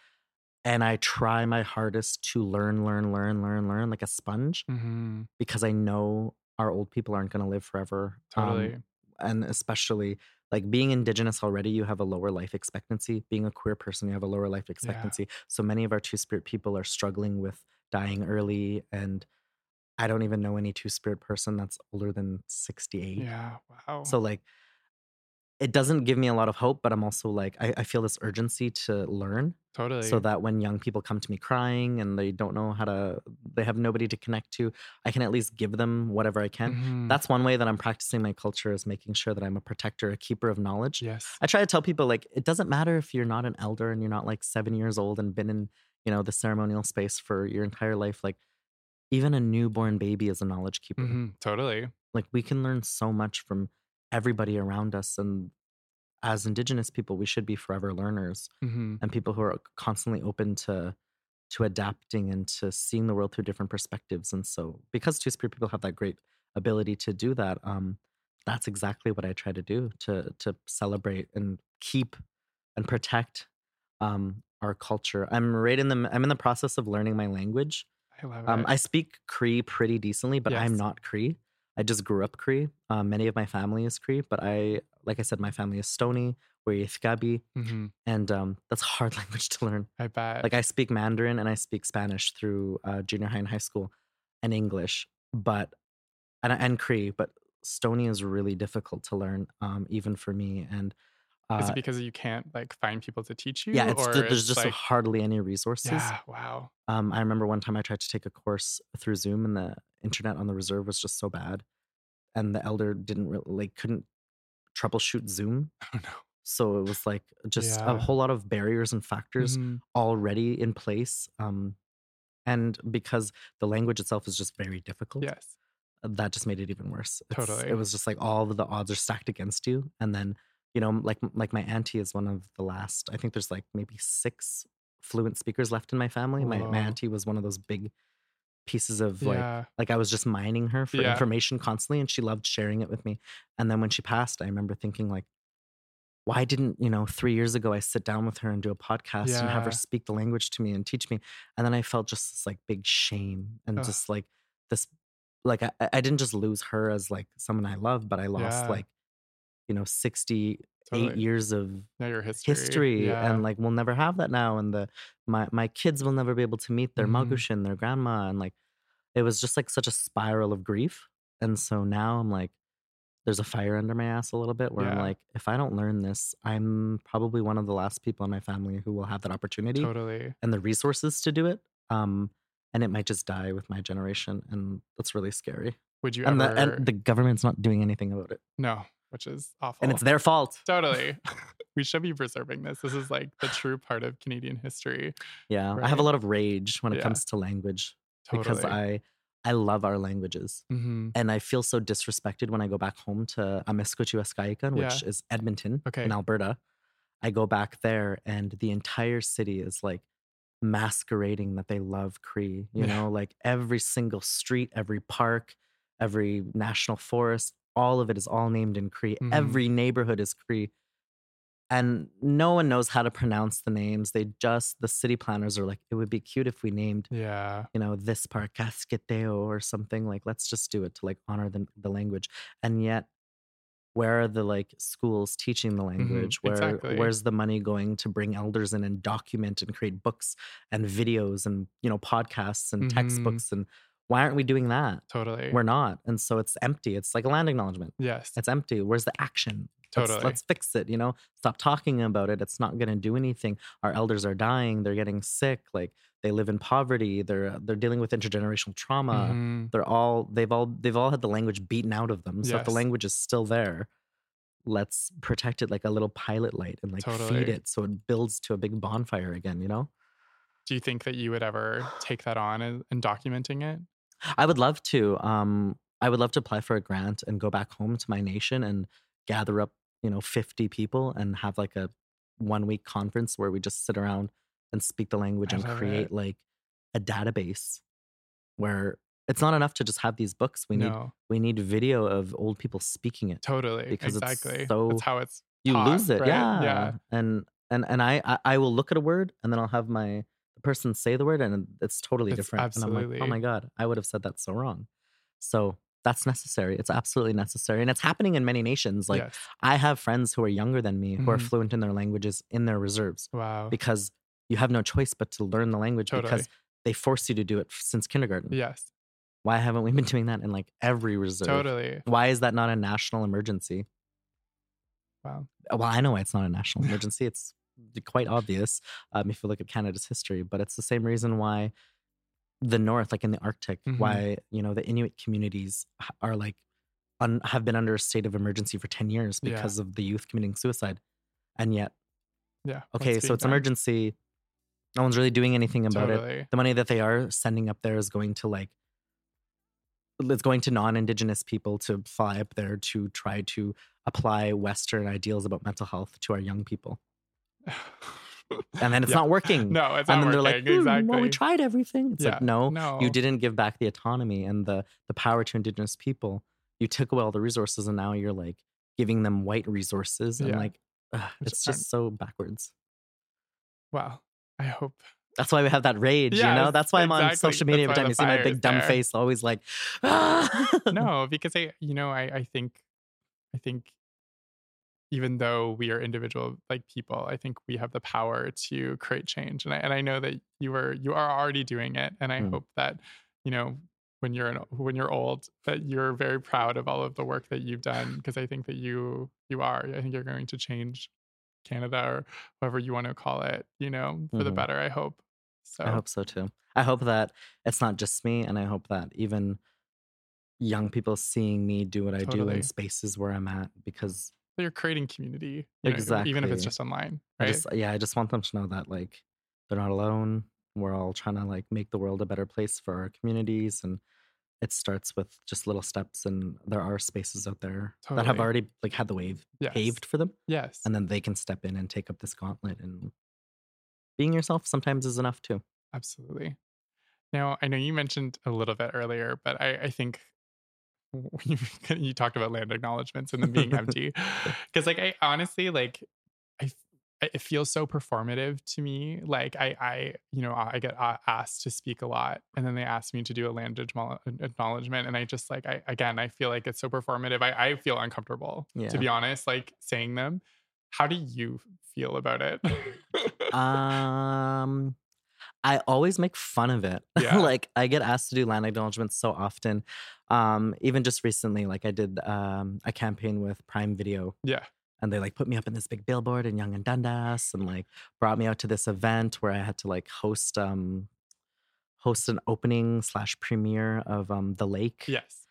[SPEAKER 2] And I try my hardest to learn, learn, learn, learn, learn like a sponge
[SPEAKER 1] mhm,
[SPEAKER 2] because I know our old people aren't going to live forever. Um,
[SPEAKER 1] Totally.
[SPEAKER 2] and especially like being indigenous already, you have a lower life expectancy. Being a queer person, you have a lower life expectancy. So many of our two spirit people are struggling with dying early. And I don't even know any two spirit person that's older than 68.
[SPEAKER 1] yeah. Wow.
[SPEAKER 2] So like it doesn't give me a lot of hope, but I'm also like I, I feel this urgency to learn
[SPEAKER 1] totally.
[SPEAKER 2] so that when young people come to me crying and they don't know how to they have nobody to connect to, I can at least give them whatever I can.
[SPEAKER 1] Mhm,
[SPEAKER 2] That's one way that I'm practicing my culture is making sure that I'm a protector, a keeper of knowledge.
[SPEAKER 1] yes.
[SPEAKER 2] I try to tell people like it doesn't matter if you're not an elder and you're not like seven years old and been in, you know, the ceremonial space for your entire life. Like even a newborn baby is a knowledge keeper
[SPEAKER 1] Mhm, Totally.
[SPEAKER 2] like we can learn so much from everybody around us and as indigenous people we should be forever learners
[SPEAKER 1] hmm
[SPEAKER 2] and people who are constantly open to to adapting and to seeing the world through different perspectives and so because two spirit people have that great ability to do that um that's exactly what i try to do to to celebrate and keep and protect um our culture i'm right in the i'm in the process of learning my language
[SPEAKER 1] I love
[SPEAKER 2] um,
[SPEAKER 1] it.
[SPEAKER 2] I speak Cree pretty decently, but I'm not Cree. I just grew up Cree. Um, many of my family is Cree, but I, like I said, my family is Stony, we're Yithgabi,
[SPEAKER 1] hmm
[SPEAKER 2] and um, that's a hard language to learn.
[SPEAKER 1] I bet.
[SPEAKER 2] Like I speak Mandarin and I speak Spanish through uh, junior high and high school, and English, but and and Cree, but Stony is really difficult to learn, um, even for me. And
[SPEAKER 1] Is
[SPEAKER 2] uh,
[SPEAKER 1] it because you can't like find people to teach you?
[SPEAKER 2] yeah, there's just
[SPEAKER 1] like,
[SPEAKER 2] hardly any resources.
[SPEAKER 1] yeah. Wow.
[SPEAKER 2] Um, I remember one time I tried to take a course through Zoom, and the internet on the reserve was just so bad, and the elder didn't really like couldn't troubleshoot Zoom,
[SPEAKER 1] Oh no.
[SPEAKER 2] so it was like just a whole lot of barriers and factors
[SPEAKER 1] Mhm,
[SPEAKER 2] already in place. Um, and because the language itself is just very difficult,
[SPEAKER 1] Yes.
[SPEAKER 2] that just made it even worse. It's-
[SPEAKER 1] Totally.
[SPEAKER 2] it was just like all of the odds are stacked against you, and then you know, like like my auntie is one of the last. I think there's like maybe six fluent speakers left in my family. My my auntie was one of those big pieces of like
[SPEAKER 1] Yeah.
[SPEAKER 2] like I was just mining her for
[SPEAKER 1] Yeah.
[SPEAKER 2] information constantly, and she loved sharing it with me. And then when she passed, I remember thinking like. Why didn't you know? Three years ago, I sit down with her and do a podcast and have her speak the language to me and teach me. And then I felt just this like big shame and
[SPEAKER 1] Ugh.
[SPEAKER 2] just like this like I, I didn't just lose her as like someone I love, but I lost
[SPEAKER 1] Yeah.
[SPEAKER 2] like, you know, 68
[SPEAKER 1] Totally.
[SPEAKER 2] years of
[SPEAKER 1] history.
[SPEAKER 2] history.
[SPEAKER 1] Yeah.
[SPEAKER 2] And like we'll never have that now. And the my my kids will never be able to meet their
[SPEAKER 1] Mhm.
[SPEAKER 2] Magushin, their grandma. And like it was just like such a spiral of grief. And so now I'm like, there's a fire under my ass a little bit where I'm like, if I don't learn this, I'm probably one of the last people in my family who will have that opportunity
[SPEAKER 1] totally.
[SPEAKER 2] and the resources to do it. Um, and it might just die with my generation, and that's really scary.
[SPEAKER 1] Would you
[SPEAKER 2] And
[SPEAKER 1] ever?
[SPEAKER 2] the and the government's not doing anything about it,
[SPEAKER 1] no, which is awful.
[SPEAKER 2] and it's their fault.
[SPEAKER 1] Totally. we should be preserving this. This is like the true part of Canadian history.
[SPEAKER 2] Yeah, I have a lot of rage when it
[SPEAKER 1] Yeah.
[SPEAKER 2] comes to language
[SPEAKER 1] Totally.
[SPEAKER 2] because I I love our languages,
[SPEAKER 1] hmm
[SPEAKER 2] and I feel so disrespected when I go back home to Amiskuchu which
[SPEAKER 1] Yeah.
[SPEAKER 2] is Edmonton
[SPEAKER 1] Okay.
[SPEAKER 2] in Alberta. I go back there, and the entire city is like masquerading that they love Cree. You
[SPEAKER 1] Yeah.
[SPEAKER 2] know, like every single street, every park, every national forest, all of it is all named in Cree.
[SPEAKER 1] Mhm.
[SPEAKER 2] Every neighborhood is Cree. And no one knows how to pronounce the names. They just, the city planners are like, it would be cute if we named,
[SPEAKER 1] Yeah.
[SPEAKER 2] you know, this park Casqueteo or something. Like, let's just do it to like honor the, the language. And yet, where are the like schools teaching the language? Where
[SPEAKER 1] Mm-hmm. exactly.
[SPEAKER 2] where's the money going to bring elders in and document and create books and videos and you know podcasts and
[SPEAKER 1] Mhm.
[SPEAKER 2] textbooks and why aren't we doing that?
[SPEAKER 1] Totally.
[SPEAKER 2] We're not. And so it's empty. It's like a land acknowledgement.
[SPEAKER 1] yes.
[SPEAKER 2] It's empty. Where's the action? Let's,
[SPEAKER 1] Totally.
[SPEAKER 2] let's fix it. You know, stop talking about it. It's not going to do anything. Our elders are dying. They're getting sick. Like they live in poverty. They're they're dealing with intergenerational trauma.
[SPEAKER 1] Mhm.
[SPEAKER 2] They're all they've all they've all had the language beaten out of them. So if the language is still there, let's protect it like a little pilot light and like feed it so it builds to a big bonfire again. You know,
[SPEAKER 1] Do you think that you would ever take that on and, and documenting it?
[SPEAKER 2] I would love to. Um, I would love to apply for a grant and go back home to my nation and gather up, you know, 50 people and have like a one week conference where we just sit around and speak the language
[SPEAKER 1] I
[SPEAKER 2] and create
[SPEAKER 1] it.
[SPEAKER 2] like a database where it's not enough to just have these books. We need we need video of old people speaking it.
[SPEAKER 1] totally.
[SPEAKER 2] because it's
[SPEAKER 1] exactly.
[SPEAKER 2] so-
[SPEAKER 1] That's how it's
[SPEAKER 2] You
[SPEAKER 1] taught,
[SPEAKER 2] lose it,
[SPEAKER 1] right?
[SPEAKER 2] yeah.
[SPEAKER 1] Yeah.
[SPEAKER 2] And and and I, I I will look at a word and then I'll have my person say the word and it's totally
[SPEAKER 1] It's
[SPEAKER 2] different. And I'm like, oh my god, I would have said that so wrong. So that's necessary. It's absolutely necessary, and it's happening in many nations. Like
[SPEAKER 1] yes.
[SPEAKER 2] I have friends who are younger than me who are
[SPEAKER 1] Mhm.
[SPEAKER 2] fluent in their languages in their reserves
[SPEAKER 1] Wow.
[SPEAKER 2] because you have no choice but to learn the language
[SPEAKER 1] Totally.
[SPEAKER 2] because they force you to do it since kindergarten.
[SPEAKER 1] Yes.
[SPEAKER 2] Why haven't we been doing that in like every reserve?
[SPEAKER 1] Totally.
[SPEAKER 2] Why is that not a national emergency?
[SPEAKER 1] Wow.
[SPEAKER 2] Well, I know why it's not a national emergency. It's quite obvious um, if you look at Canada's history, but it's the same reason why the North, like in the Arctic,
[SPEAKER 1] Mhm.
[SPEAKER 2] why you know the Inuit communities are like un- have been under a state of emergency for ten years
[SPEAKER 1] Yeah.
[SPEAKER 2] because of the youth committing suicide, and yet
[SPEAKER 1] Yeah.
[SPEAKER 2] okay, so it's
[SPEAKER 1] done?
[SPEAKER 2] emergency. No one's really doing anything about it. The money that they are sending up there is going to like it's going to non-indigenous people to fly up there to try to apply western ideals about mental health to our young people and then it's
[SPEAKER 1] Yeah.
[SPEAKER 2] not working
[SPEAKER 1] No, it's
[SPEAKER 2] and
[SPEAKER 1] not
[SPEAKER 2] then they're
[SPEAKER 1] working.
[SPEAKER 2] like "Hmm,
[SPEAKER 1] exactly.
[SPEAKER 2] well we tried everything it's
[SPEAKER 1] Yeah.
[SPEAKER 2] like no,
[SPEAKER 1] No.
[SPEAKER 2] you didn't give back the autonomy and the the power to indigenous people you took away all the resources and now you're like giving them white resources and
[SPEAKER 1] Yeah.
[SPEAKER 2] like ugh, it's just so backwards
[SPEAKER 1] Wow. I hope.
[SPEAKER 2] that's why we have that rage you know that's why i'm on social media
[SPEAKER 1] That's
[SPEAKER 2] every time you see my big dumb
[SPEAKER 1] there.
[SPEAKER 2] face always like "Ah."
[SPEAKER 1] No, because I, you know, I, I think, I think, even though we are individual like people, I think we have the power to create change, and I and I know that you are you are already doing it, and I
[SPEAKER 2] Mm.
[SPEAKER 1] hope that you know when you're an, when you're old that you're very proud of all of the work that you've done because I think that you you are. I think you're going to change Canada or whatever you want to call it, you know, for the
[SPEAKER 2] Mhm.
[SPEAKER 1] better. I hope. So
[SPEAKER 2] I hope so too. I hope that it's not just me, and I hope that even young people seeing me do what I do in spaces where I'm at, because
[SPEAKER 1] you're creating community, you know, even if it's just online,
[SPEAKER 2] I
[SPEAKER 1] right?
[SPEAKER 2] just yeah, I just want them to know that like they're not alone. We're all trying to like make the world a better place for our communities, and it starts with just little steps. And there are spaces out there that have already like had the wave
[SPEAKER 1] Yes.
[SPEAKER 2] paved for them,
[SPEAKER 1] yes.
[SPEAKER 2] and then they can step in and take up this gauntlet. And being yourself sometimes is enough too.
[SPEAKER 1] Absolutely. Now, I know you mentioned a little bit earlier, but I, I think you, you talked about land acknowledgements and them being empty. Because, like, I honestly, like, i it feels so performative to me. Like, I, I, you know, I get asked to speak a lot, and then they ask me to do a land acknowledgement, and I just like, I again, I feel like it's so performative. I, I feel uncomfortable,
[SPEAKER 2] Yeah.
[SPEAKER 1] to be honest, like saying them. How do you feel about it?
[SPEAKER 2] Um, I always make fun of it.
[SPEAKER 1] Yeah.
[SPEAKER 2] like I get asked to do land acknowledgements so often. Um, even just recently, like I did um a campaign with Prime Video
[SPEAKER 1] yeah.
[SPEAKER 2] and they like put me up in this big billboard in Yonge and Dundas and like brought me out to this event where I had to like host um host an opening slash premiere of um the lake.
[SPEAKER 1] Yes.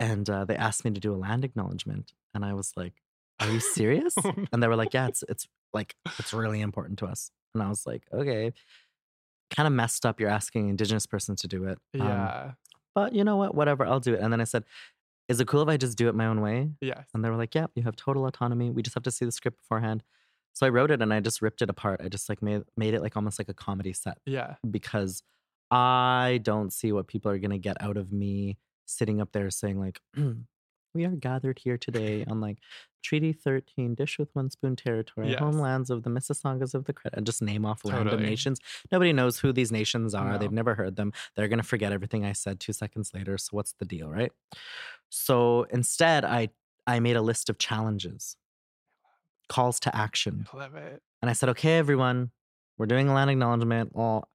[SPEAKER 2] And uh, they asked me to do a land acknowledgement. And I was like, Are you serious? and they were like, Yeah, it's it's like it's really important to us. And I was like, Okay. Kind of messed up. You're asking an indigenous person to do it. Um,
[SPEAKER 1] Yeah.
[SPEAKER 2] But you know what? Whatever, I'll do it. And then I said, Is it cool if I just do it my own way?
[SPEAKER 1] yes.
[SPEAKER 2] And they were like, Yeah, you have total autonomy. We just have to see the script beforehand. So I wrote it and I just ripped it apart. I just like made made it like almost like a comedy set
[SPEAKER 1] Yeah.
[SPEAKER 2] because I don't see what people are gonna get out of me sitting up there saying like, "We are gathered here today on like Treaty 13, Dish with One Spoon territory,
[SPEAKER 1] Yes.
[SPEAKER 2] homelands of the Mississaugas of the Credit, and just name off random
[SPEAKER 1] Totally.
[SPEAKER 2] nations. Nobody knows who these nations are. They've never heard them. They're gonna forget everything I said two seconds later. So what's the deal, right? So instead, I I made a list of challenges, calls to action.
[SPEAKER 1] I love it.
[SPEAKER 2] And I said, okay, everyone, we're doing a land acknowledgement. Well,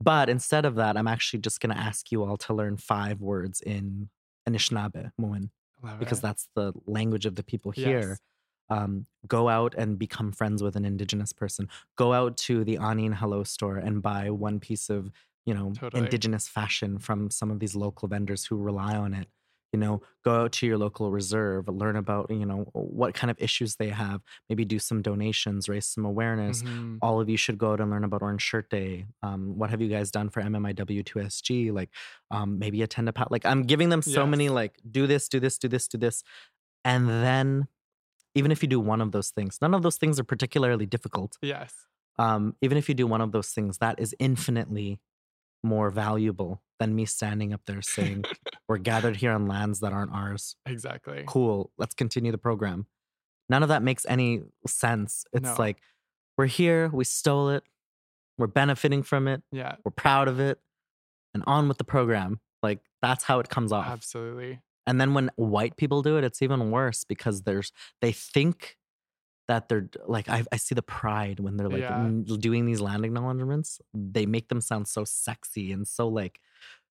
[SPEAKER 2] but instead of that, I'm actually just going to ask you all to learn five words in
[SPEAKER 1] Anishinaabemowin,
[SPEAKER 2] Because that's the language of the people here.
[SPEAKER 1] Yes.
[SPEAKER 2] Um, go out and become friends with an indigenous person. Go out to the Anin Hello store and buy one piece of, you know,
[SPEAKER 1] Totally.
[SPEAKER 2] indigenous fashion from some of these local vendors who rely on it you know go out to your local reserve learn about you know what kind of issues they have maybe do some donations raise some awareness.
[SPEAKER 1] Mhm.
[SPEAKER 2] all of you should go out and learn about orange shirt day. Um, what have you guys done for mmiw2sg like um, maybe attend a pat like i'm giving them so many like do this do this do this do this. And then even if you do one of those things none of those things are particularly difficult.
[SPEAKER 1] Yes.
[SPEAKER 2] um, even if you do one of those things, that is infinitely more valuable than me standing up there saying, We're gathered here on lands that aren't ours.
[SPEAKER 1] Exactly.
[SPEAKER 2] Cool, let's continue the program. None of that makes any sense. It's
[SPEAKER 1] No.
[SPEAKER 2] like, we're here, we stole it, we're benefiting from it,
[SPEAKER 1] Yeah.
[SPEAKER 2] we're proud of it, and on with the program. Like, that's how it comes off.
[SPEAKER 1] Absolutely.
[SPEAKER 2] And then when white people do it, it's even worse because there's they think that they're like I, I see the pride when they're like
[SPEAKER 1] Yeah.
[SPEAKER 2] doing these land acknowledgements. They make them sound so sexy and so like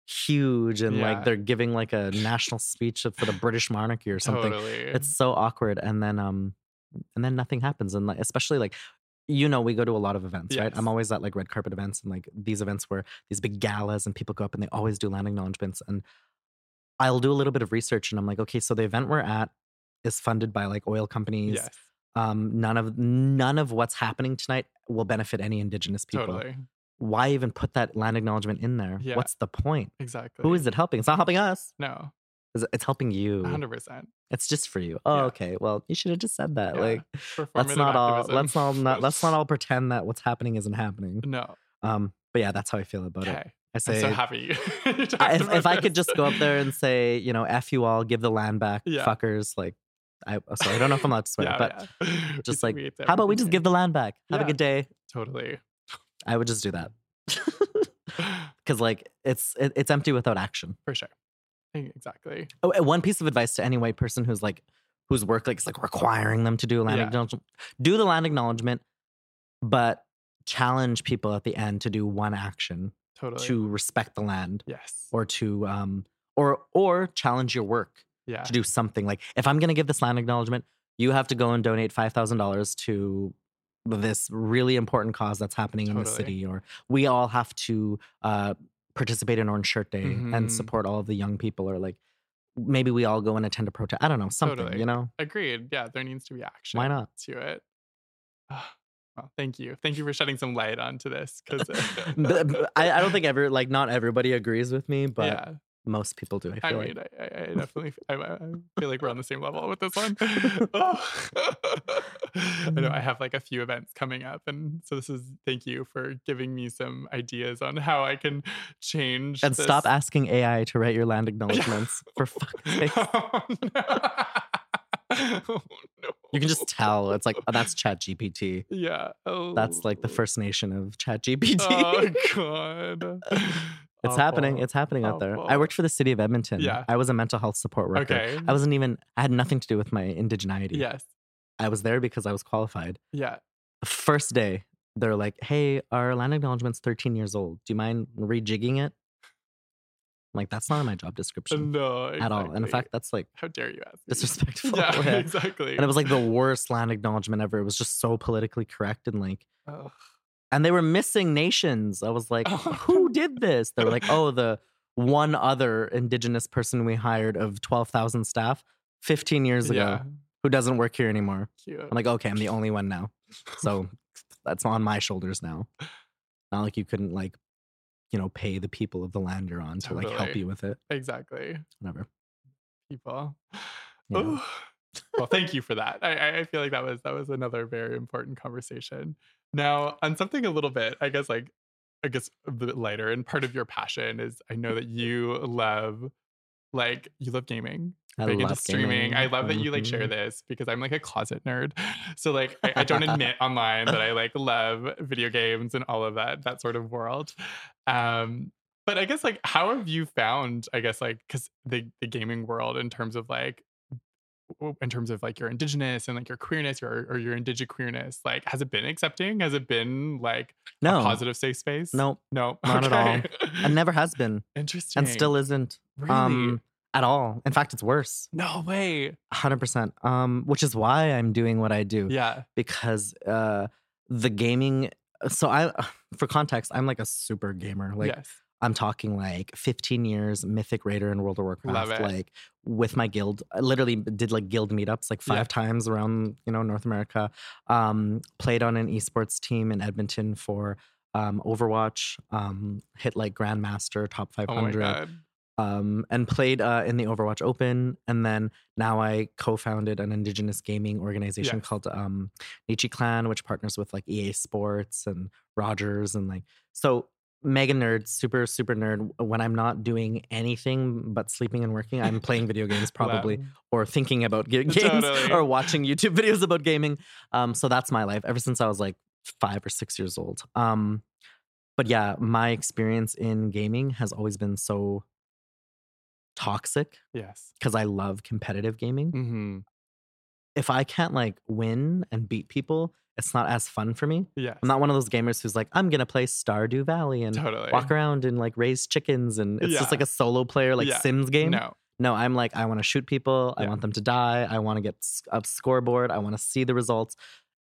[SPEAKER 2] huge and
[SPEAKER 1] Yeah.
[SPEAKER 2] like they're giving like a national speech for the British monarchy or something.
[SPEAKER 1] Totally.
[SPEAKER 2] It's so awkward. And then um and then nothing happens. And like especially like you know, we go to a lot of events, right? I'm always at like red carpet events and like these events where these big galas and people go up and they always do land acknowledgements. And I'll do a little bit of research and I'm like, okay, so the event we're at is funded by like oil companies.
[SPEAKER 1] yes.
[SPEAKER 2] Um, none of none of what's happening tonight will benefit any indigenous people.
[SPEAKER 1] Totally.
[SPEAKER 2] Why even put that land acknowledgement in there?
[SPEAKER 1] Yeah.
[SPEAKER 2] What's the point?
[SPEAKER 1] Exactly.
[SPEAKER 2] Who is it helping? It's not helping us.
[SPEAKER 1] No.
[SPEAKER 2] It's- It's helping you.
[SPEAKER 1] 100%.
[SPEAKER 2] It's just for you. Oh,
[SPEAKER 1] Yeah.
[SPEAKER 2] okay. Well, you should have just said that.
[SPEAKER 1] Yeah.
[SPEAKER 2] Like, let's not all let's not, not let's not all pretend that what's happening isn't happening.
[SPEAKER 1] No.
[SPEAKER 2] Um, but yeah, that's how I feel about it.
[SPEAKER 1] Okay.
[SPEAKER 2] I
[SPEAKER 1] I'm
[SPEAKER 2] say
[SPEAKER 1] so happy.
[SPEAKER 2] I- if, if I could just go up there and say, you know, F you all, give the land back,
[SPEAKER 1] Yeah.
[SPEAKER 2] fuckers. Like, I so I don't know if I'm allowed to swear,
[SPEAKER 1] yeah,
[SPEAKER 2] but
[SPEAKER 1] yeah.
[SPEAKER 2] just like, how about we just give the land back? Have a good day.
[SPEAKER 1] totally
[SPEAKER 2] I would just do that because like it's it, it's empty without action.
[SPEAKER 1] for sure exactly
[SPEAKER 2] Oh, one piece of advice to any white person who's like whose work like is like requiring them to do a land
[SPEAKER 1] Yeah.
[SPEAKER 2] acknowledgement, do the land acknowledgement, but challenge people at the end to do one action
[SPEAKER 1] totally
[SPEAKER 2] to respect the land
[SPEAKER 1] yes
[SPEAKER 2] or to um or or challenge your work
[SPEAKER 1] yeah
[SPEAKER 2] to do something. Like if I'm going to give this land acknowledgement, you have to go and donate five thousand dollars to this really important cause that's happening in the city, or we all have to uh, participate in Orange Shirt Day and
[SPEAKER 1] Mhm.
[SPEAKER 2] support all of the young people, or like maybe we all go and attend a protest. I don't know something,
[SPEAKER 1] Totally.
[SPEAKER 2] you know.
[SPEAKER 1] agreed yeah there needs to be action
[SPEAKER 2] Why not?
[SPEAKER 1] to it well thank you thank you for shedding some light onto this because
[SPEAKER 2] I, I don't think ever like not everybody agrees with me, but
[SPEAKER 1] yeah
[SPEAKER 2] most people do. I
[SPEAKER 1] I mean,
[SPEAKER 2] like.
[SPEAKER 1] I, I, definitely, I, I feel like we're on the same level with this one. Oh. I know I mm. have like a few events coming up, and so this is thank you for giving me some ideas on how I can change.
[SPEAKER 2] And stop asking AI to write your land acknowledgements. For fuck's sake.
[SPEAKER 1] Oh, no. Oh, no.
[SPEAKER 2] You can just tell. It's like, oh, that's Chat GPT.
[SPEAKER 1] yeah. Oh,
[SPEAKER 2] That's like the oh. First Nation of Chat GPT.
[SPEAKER 1] Oh God.
[SPEAKER 2] It's happening.
[SPEAKER 1] Awful.
[SPEAKER 2] It's happening out there. I worked for the city of Edmonton.
[SPEAKER 1] Yeah.
[SPEAKER 2] I was a mental health support worker.
[SPEAKER 1] Okay.
[SPEAKER 2] I wasn't even, I had nothing to do with my indigeneity.
[SPEAKER 1] Yes.
[SPEAKER 2] I was there because I was qualified.
[SPEAKER 1] Yeah.
[SPEAKER 2] First day, they're like, hey, our land acknowledgement's 13 years old. Do you mind rejigging it? I'm like, that's not in my job description
[SPEAKER 1] No.
[SPEAKER 2] at all. And in fact, that's like
[SPEAKER 1] how dare you ask?
[SPEAKER 2] disrespectful.
[SPEAKER 1] Yeah,
[SPEAKER 2] Yeah.
[SPEAKER 1] exactly.
[SPEAKER 2] And it was like the worst land acknowledgement ever. It was just so politically correct and like,
[SPEAKER 1] Ugh.
[SPEAKER 2] And they were missing nations. I was like,
[SPEAKER 1] Oh.
[SPEAKER 2] who did this? They were like, oh, the one other indigenous person we hired of 12,000 staff 15 years ago
[SPEAKER 1] yeah,
[SPEAKER 2] who doesn't work here anymore.
[SPEAKER 1] cute.
[SPEAKER 2] I'm like, okay, I'm the only one now. So that's on my shoulders now. Not like you couldn't like, you know, pay the people of the land you're on to like help you with it.
[SPEAKER 1] exactly.
[SPEAKER 2] Whatever.
[SPEAKER 1] People.
[SPEAKER 2] Yeah.
[SPEAKER 1] Well, thank you for that. I, I feel like that was that was another very important conversation. Now, on something a little bit, I guess like I guess a bit lighter, and part of your passion is I know that you love like you love gaming.
[SPEAKER 2] I
[SPEAKER 1] big into
[SPEAKER 2] love
[SPEAKER 1] streaming. I love that you like share
[SPEAKER 2] Mhm.
[SPEAKER 1] this because I'm like a closet nerd. So like I, I don't admit online that I like love video games and all of that that sort of world. Um, but I guess like how have you found I guess like because the the gaming world in terms of like in terms of like your indigenous and like your queerness or, or your indige queerness like has it been accepting has it been like
[SPEAKER 2] No,
[SPEAKER 1] a positive safe space
[SPEAKER 2] no,
[SPEAKER 1] no
[SPEAKER 2] not at all.
[SPEAKER 1] Okay.
[SPEAKER 2] and never has been
[SPEAKER 1] interesting
[SPEAKER 2] and still isn't
[SPEAKER 1] really
[SPEAKER 2] um, at all. In fact, it's worse.
[SPEAKER 1] no way
[SPEAKER 2] 100%. Um, which is why I'm doing what I do.
[SPEAKER 1] yeah
[SPEAKER 2] because uh the gaming so i for context i'm like a super gamer like
[SPEAKER 1] yes
[SPEAKER 2] I'm talking like 15 years, Mythic Raider in World of Warcraft, like with my guild. I literally did like guild meetups like five
[SPEAKER 1] Yeah.
[SPEAKER 2] times around, you know, North America. Um, played on an esports team in Edmonton for um, Overwatch, um, hit like Grandmaster, top
[SPEAKER 1] Oh my
[SPEAKER 2] 500
[SPEAKER 1] god.
[SPEAKER 2] um, and played uh, in the Overwatch Open. And then now I co-founded an indigenous gaming organization
[SPEAKER 1] Yes.
[SPEAKER 2] called um, Nietzsche Clan, which partners with like EA Sports and Rogers and like so. Mega nerd, super super nerd. When I'm not doing anything but sleeping and working, I'm playing video games probably,
[SPEAKER 1] Love.
[SPEAKER 2] or thinking about ga- games,
[SPEAKER 1] Totally.
[SPEAKER 2] or watching YouTube videos about gaming. Um, so that's my life ever since I was like five or six years old. Um, but yeah, my experience in gaming has always been so toxic
[SPEAKER 1] Yes.
[SPEAKER 2] because I love competitive gaming.
[SPEAKER 1] hmm
[SPEAKER 2] If I can't like win and beat people, it's not as fun for me.
[SPEAKER 1] Yeah.
[SPEAKER 2] I'm not one of those gamers who's like, I'm gonna play Stardew Valley and
[SPEAKER 1] totally.
[SPEAKER 2] walk around and like raise chickens and it's just like a solo player like
[SPEAKER 1] Yeah.
[SPEAKER 2] Sims game.
[SPEAKER 1] No.
[SPEAKER 2] No, I'm like, I want to shoot people. I want them to die. I want to get a scoreboard. I want to see the results.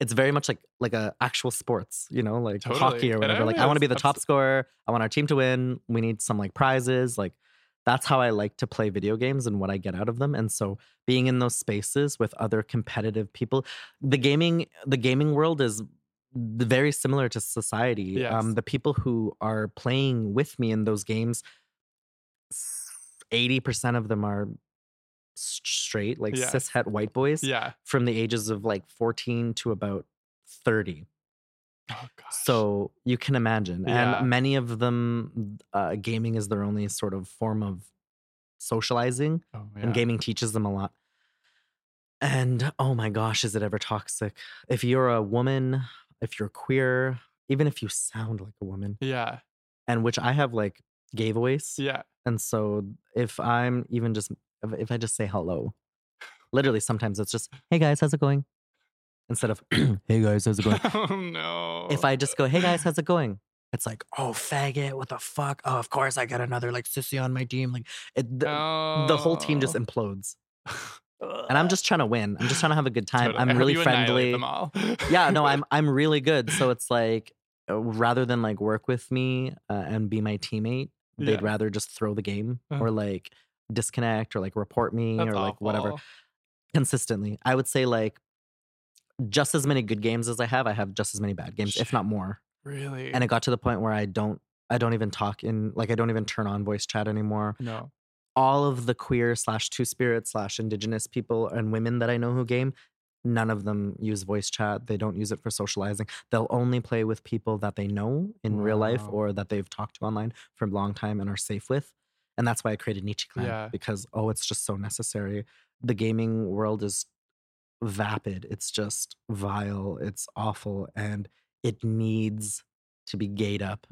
[SPEAKER 2] It's very much like like a actual sports, you know, like
[SPEAKER 1] Totally.
[SPEAKER 2] hockey or whatever. Like I want to be the top scorer. I want our team to win. We need some like prizes. Like that's how I like to play video games and what I get out of them. And so being in those spaces with other competitive people, the gaming the gaming world is very similar to society.
[SPEAKER 1] Yes.
[SPEAKER 2] Um, the people who are playing with me in those games, eighty percent of them are straight, like
[SPEAKER 1] Yes.
[SPEAKER 2] cishet white boys
[SPEAKER 1] Yeah.
[SPEAKER 2] from the ages of like fourteen to about thirty.
[SPEAKER 1] Oh.
[SPEAKER 2] So you can imagine,
[SPEAKER 1] Yeah.
[SPEAKER 2] and many of them, uh, gaming is their only sort of form of socializing
[SPEAKER 1] Oh, yeah.
[SPEAKER 2] and gaming teaches them a lot. And oh my gosh, is it ever toxic? If you're a woman, if you're queer, even if you sound like a woman,
[SPEAKER 1] Yeah.
[SPEAKER 2] and which I have like gay voice,
[SPEAKER 1] Yeah.
[SPEAKER 2] and so if I'm even just if, if I just say hello, literally sometimes it's just hey guys, how's it going? Instead of hey guys, how's it going?
[SPEAKER 1] oh no.
[SPEAKER 2] if I just go hey guys, how's it going? It's like oh faggot, what the fuck? Oh, of course I got another like sissy on my team. Like it, the, the whole team just
[SPEAKER 1] Oh.
[SPEAKER 2] implodes. and I'm just trying to win. I'm just trying to have a good time.
[SPEAKER 1] Totally.
[SPEAKER 2] I'm really friendly. Yeah, no, I'm I'm really good. So it's like uh, rather than like work with me uh, and be my teammate, they'd
[SPEAKER 1] Yeah.
[SPEAKER 2] rather just throw the game
[SPEAKER 1] Uh-huh.
[SPEAKER 2] or like disconnect or like report me
[SPEAKER 1] That's
[SPEAKER 2] or like whatever consistently. I would say like just as many good games as I have, I have just as many bad games, if not more.
[SPEAKER 1] Really.
[SPEAKER 2] And it got to the point where I don't I don't even talk in like I don't even turn on voice chat anymore
[SPEAKER 1] no.
[SPEAKER 2] all of the queer slash two spirit slash indigenous people and women that I know who game, none of them use voice chat. They don't use it for socializing. They'll only play with people that they know in real life or that they've talked to online for a long time and are safe with. And that's why I created Nietzsche Clan
[SPEAKER 1] Yeah.
[SPEAKER 2] because oh, it's just so necessary. The gaming world is vapid. It's just vile. It's awful, and it needs to be gayed up.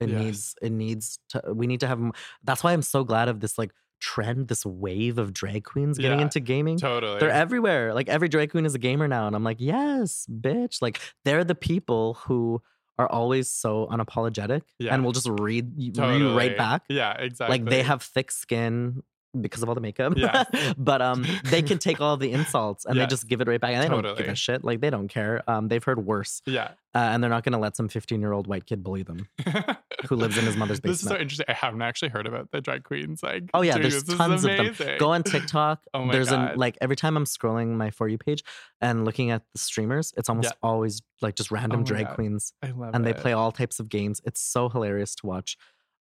[SPEAKER 2] It
[SPEAKER 1] Yes.
[SPEAKER 2] needs. It needs to. We need to have. That's why I'm so glad of this like trend, this wave of drag queens getting
[SPEAKER 1] Yeah,
[SPEAKER 2] into gaming.
[SPEAKER 1] Totally.
[SPEAKER 2] They're everywhere. Like every drag queen is a gamer now, and I'm like, yes, bitch. Like they're the people who are always so unapologetic
[SPEAKER 1] Yeah.
[SPEAKER 2] and will just read
[SPEAKER 1] Totally.
[SPEAKER 2] right back
[SPEAKER 1] Yeah. Exactly.
[SPEAKER 2] like they have thick skin because of all the makeup.
[SPEAKER 1] Yeah.
[SPEAKER 2] but um they can take all the insults and they just give it right back. And they don't give a shit. Like they don't care. Um they've heard worse.
[SPEAKER 1] Yeah.
[SPEAKER 2] Uh, and they're not gonna let some 15 year old white kid bully them who lives in his mother's basement.
[SPEAKER 1] This is so interesting. I haven't actually heard about the drag queens. Like,
[SPEAKER 2] Oh, yeah, there's
[SPEAKER 1] this. This
[SPEAKER 2] tons of them. Go on TikTok.
[SPEAKER 1] Oh my
[SPEAKER 2] there's
[SPEAKER 1] God.
[SPEAKER 2] an like every time I'm scrolling my for you page and looking at the streamers, it's almost
[SPEAKER 1] Yeah.
[SPEAKER 2] always like just random
[SPEAKER 1] Oh
[SPEAKER 2] drag
[SPEAKER 1] God.
[SPEAKER 2] queens.
[SPEAKER 1] I love
[SPEAKER 2] And they play all types of games. It's so hilarious to watch.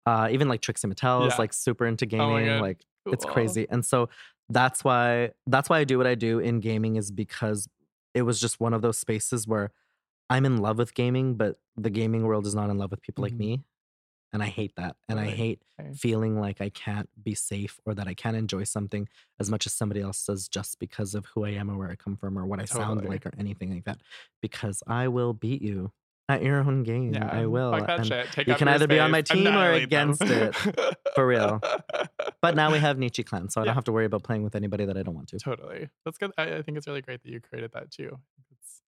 [SPEAKER 2] Uh, even like Trixie Mattel is like super into
[SPEAKER 1] Oh
[SPEAKER 2] gaming.
[SPEAKER 1] God.
[SPEAKER 2] like it's crazy and so that's why that's why i do what i do in gaming is because it was just one of those spaces where i'm in love with gaming but the gaming world is not in love with people like
[SPEAKER 1] Mhm.
[SPEAKER 2] me and i hate that and i hate
[SPEAKER 1] Okay.
[SPEAKER 2] feeling like i can't be safe or that i can't enjoy something as much as somebody else does just because of who i am or where i come from or what i sound like or anything like that because i will beat you at your own game
[SPEAKER 1] Yeah.
[SPEAKER 2] i will
[SPEAKER 1] Fuck that
[SPEAKER 2] and
[SPEAKER 1] shit. Take
[SPEAKER 2] you can either be on my team or
[SPEAKER 1] annihilate them.
[SPEAKER 2] against it. For real. but now we have Nietzsche clan so i
[SPEAKER 1] Yeah.
[SPEAKER 2] don't have to worry about playing with anybody that i don't want to
[SPEAKER 1] Totally. That's good. I, I think it's really great that you created that too. It's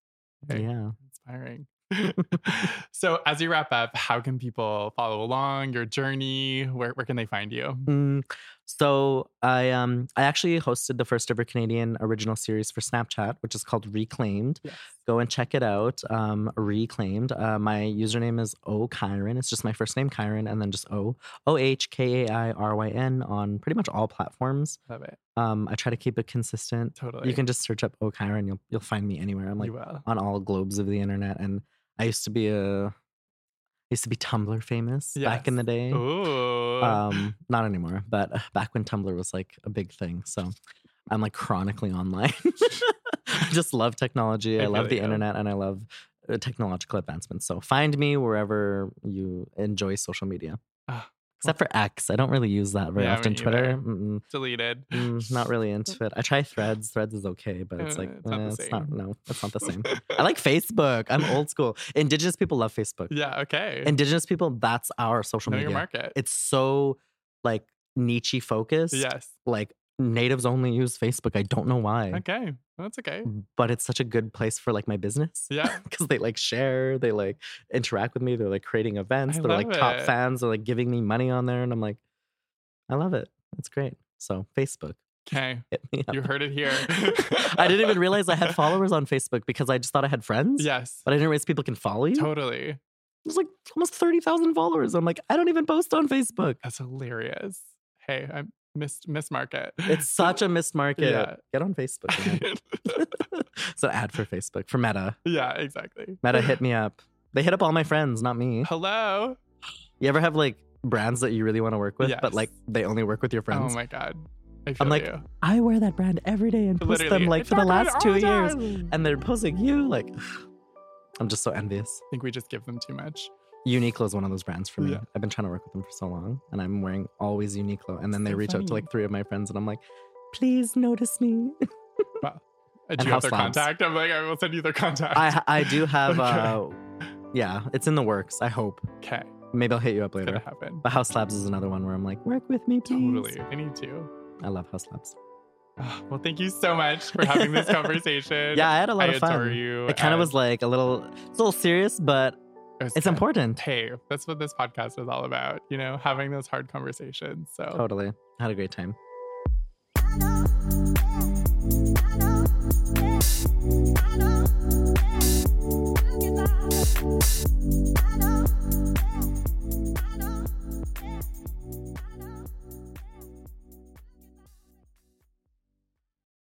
[SPEAKER 1] hey,
[SPEAKER 2] yeah
[SPEAKER 1] inspiring. so, as you wrap up, how can people follow along your journey? Where, where can they find you?
[SPEAKER 2] Mm, So I um I actually hosted the first ever Canadian original series for Snapchat, which is called Reclaimed.
[SPEAKER 1] Yes.
[SPEAKER 2] Go and check it out. Um, Reclaimed. Uh, my username is O Kairyn. It's just my first name Kairyn, and then just O O H K A I R Y N on pretty much all platforms.
[SPEAKER 1] Love it.
[SPEAKER 2] Um, I try to keep it consistent.
[SPEAKER 1] Totally.
[SPEAKER 2] You can just search up O Kairyn. You'll you'll find me anywhere. I'm like on all globes of the internet, and I used to be a used to be Tumblr famous back in the day.
[SPEAKER 1] Ooh.
[SPEAKER 2] Um, not anymore, but uh, back when Tumblr was like a big thing. So I'm like chronically online. I just love technology.
[SPEAKER 1] I
[SPEAKER 2] I, love the internet and I love uh, technological advancements. So find me wherever you enjoy social media.
[SPEAKER 1] Ah,
[SPEAKER 2] Except for X. I don't really use that very
[SPEAKER 1] Yeah,
[SPEAKER 2] often. Twitter, mm-mm,
[SPEAKER 1] Deleted.
[SPEAKER 2] mm, not really into it. I try Threads. Threads is okay, but it's
[SPEAKER 1] Uh,
[SPEAKER 2] like
[SPEAKER 1] it's not
[SPEAKER 2] eh, it's not. No, it's not the same. I like Facebook. I'm old school. Indigenous people love Facebook.
[SPEAKER 1] yeah. Okay.
[SPEAKER 2] Indigenous people, that's our social
[SPEAKER 1] know
[SPEAKER 2] media.
[SPEAKER 1] market.
[SPEAKER 2] It's so like niche focused.
[SPEAKER 1] yes.
[SPEAKER 2] Like natives only use Facebook. I don't know why,
[SPEAKER 1] Okay. That's okay.
[SPEAKER 2] Mm, but it's such a good place for like my business.
[SPEAKER 1] Yeah.
[SPEAKER 2] Because they like share, they like interact with me. They're like creating events.
[SPEAKER 1] I
[SPEAKER 2] They're like
[SPEAKER 1] love
[SPEAKER 2] top fans. They're like giving me money on there. And I'm like, I love it. It's great. So Facebook,
[SPEAKER 1] Okay.
[SPEAKER 2] hit me up.
[SPEAKER 1] You heard it here.
[SPEAKER 2] I didn't even realize I had followers on Facebook because I just thought I had friends.
[SPEAKER 1] Yes.
[SPEAKER 2] But I didn't realize people can follow you.
[SPEAKER 1] Totally.
[SPEAKER 2] There's like almost 30,000 followers. I'm like, I don't even post on Facebook.
[SPEAKER 1] That's hilarious. Hey, I missed miss market.
[SPEAKER 2] It's such a missed market.
[SPEAKER 1] Yeah.
[SPEAKER 2] Get on Facebook. it's an ad for Facebook, for Meta.
[SPEAKER 1] yeah, exactly.
[SPEAKER 2] Meta hit me up. They hit up all my friends, not me.
[SPEAKER 1] Hello.
[SPEAKER 2] You ever have like brands that you really want to work with, but like they only work with your friends?
[SPEAKER 1] Oh my god. I feel
[SPEAKER 2] like,
[SPEAKER 1] you.
[SPEAKER 2] I wear that brand every day and post
[SPEAKER 1] Literally.
[SPEAKER 2] them like for the
[SPEAKER 1] talk about it
[SPEAKER 2] last two years. And they're posting you. Like, I'm just so envious.
[SPEAKER 1] I think we just give them too much.
[SPEAKER 2] Uniqlo is one of those brands for me.
[SPEAKER 1] Yeah.
[SPEAKER 2] I've been trying to work with them for so long, and I'm wearing always Uniqlo. And then they
[SPEAKER 1] So
[SPEAKER 2] reach out to like three of my friends, and I'm like, please notice me.
[SPEAKER 1] Uh,
[SPEAKER 2] And
[SPEAKER 1] Do you have their contact? I'm like, I will send you their contact.
[SPEAKER 2] I I do have
[SPEAKER 1] Okay.
[SPEAKER 2] uh yeah, it's in the works. I hope.
[SPEAKER 1] okay.
[SPEAKER 2] Maybe I'll hit you up later.
[SPEAKER 1] happen.
[SPEAKER 2] But Haus Labs is another one where I'm like, work with me, please.
[SPEAKER 1] Totally. I need to.
[SPEAKER 2] I love Haus Labs.
[SPEAKER 1] Well, thank you so much for having this conversation.
[SPEAKER 2] Yeah, I had a lot
[SPEAKER 1] I
[SPEAKER 2] of fun.
[SPEAKER 1] adore you.
[SPEAKER 2] It kind of was like a little, it's a little serious, but it's,
[SPEAKER 1] it's
[SPEAKER 2] important.
[SPEAKER 1] Hey, that's what this podcast is all about, you know, having those hard conversations. So
[SPEAKER 2] totally. I had a great time.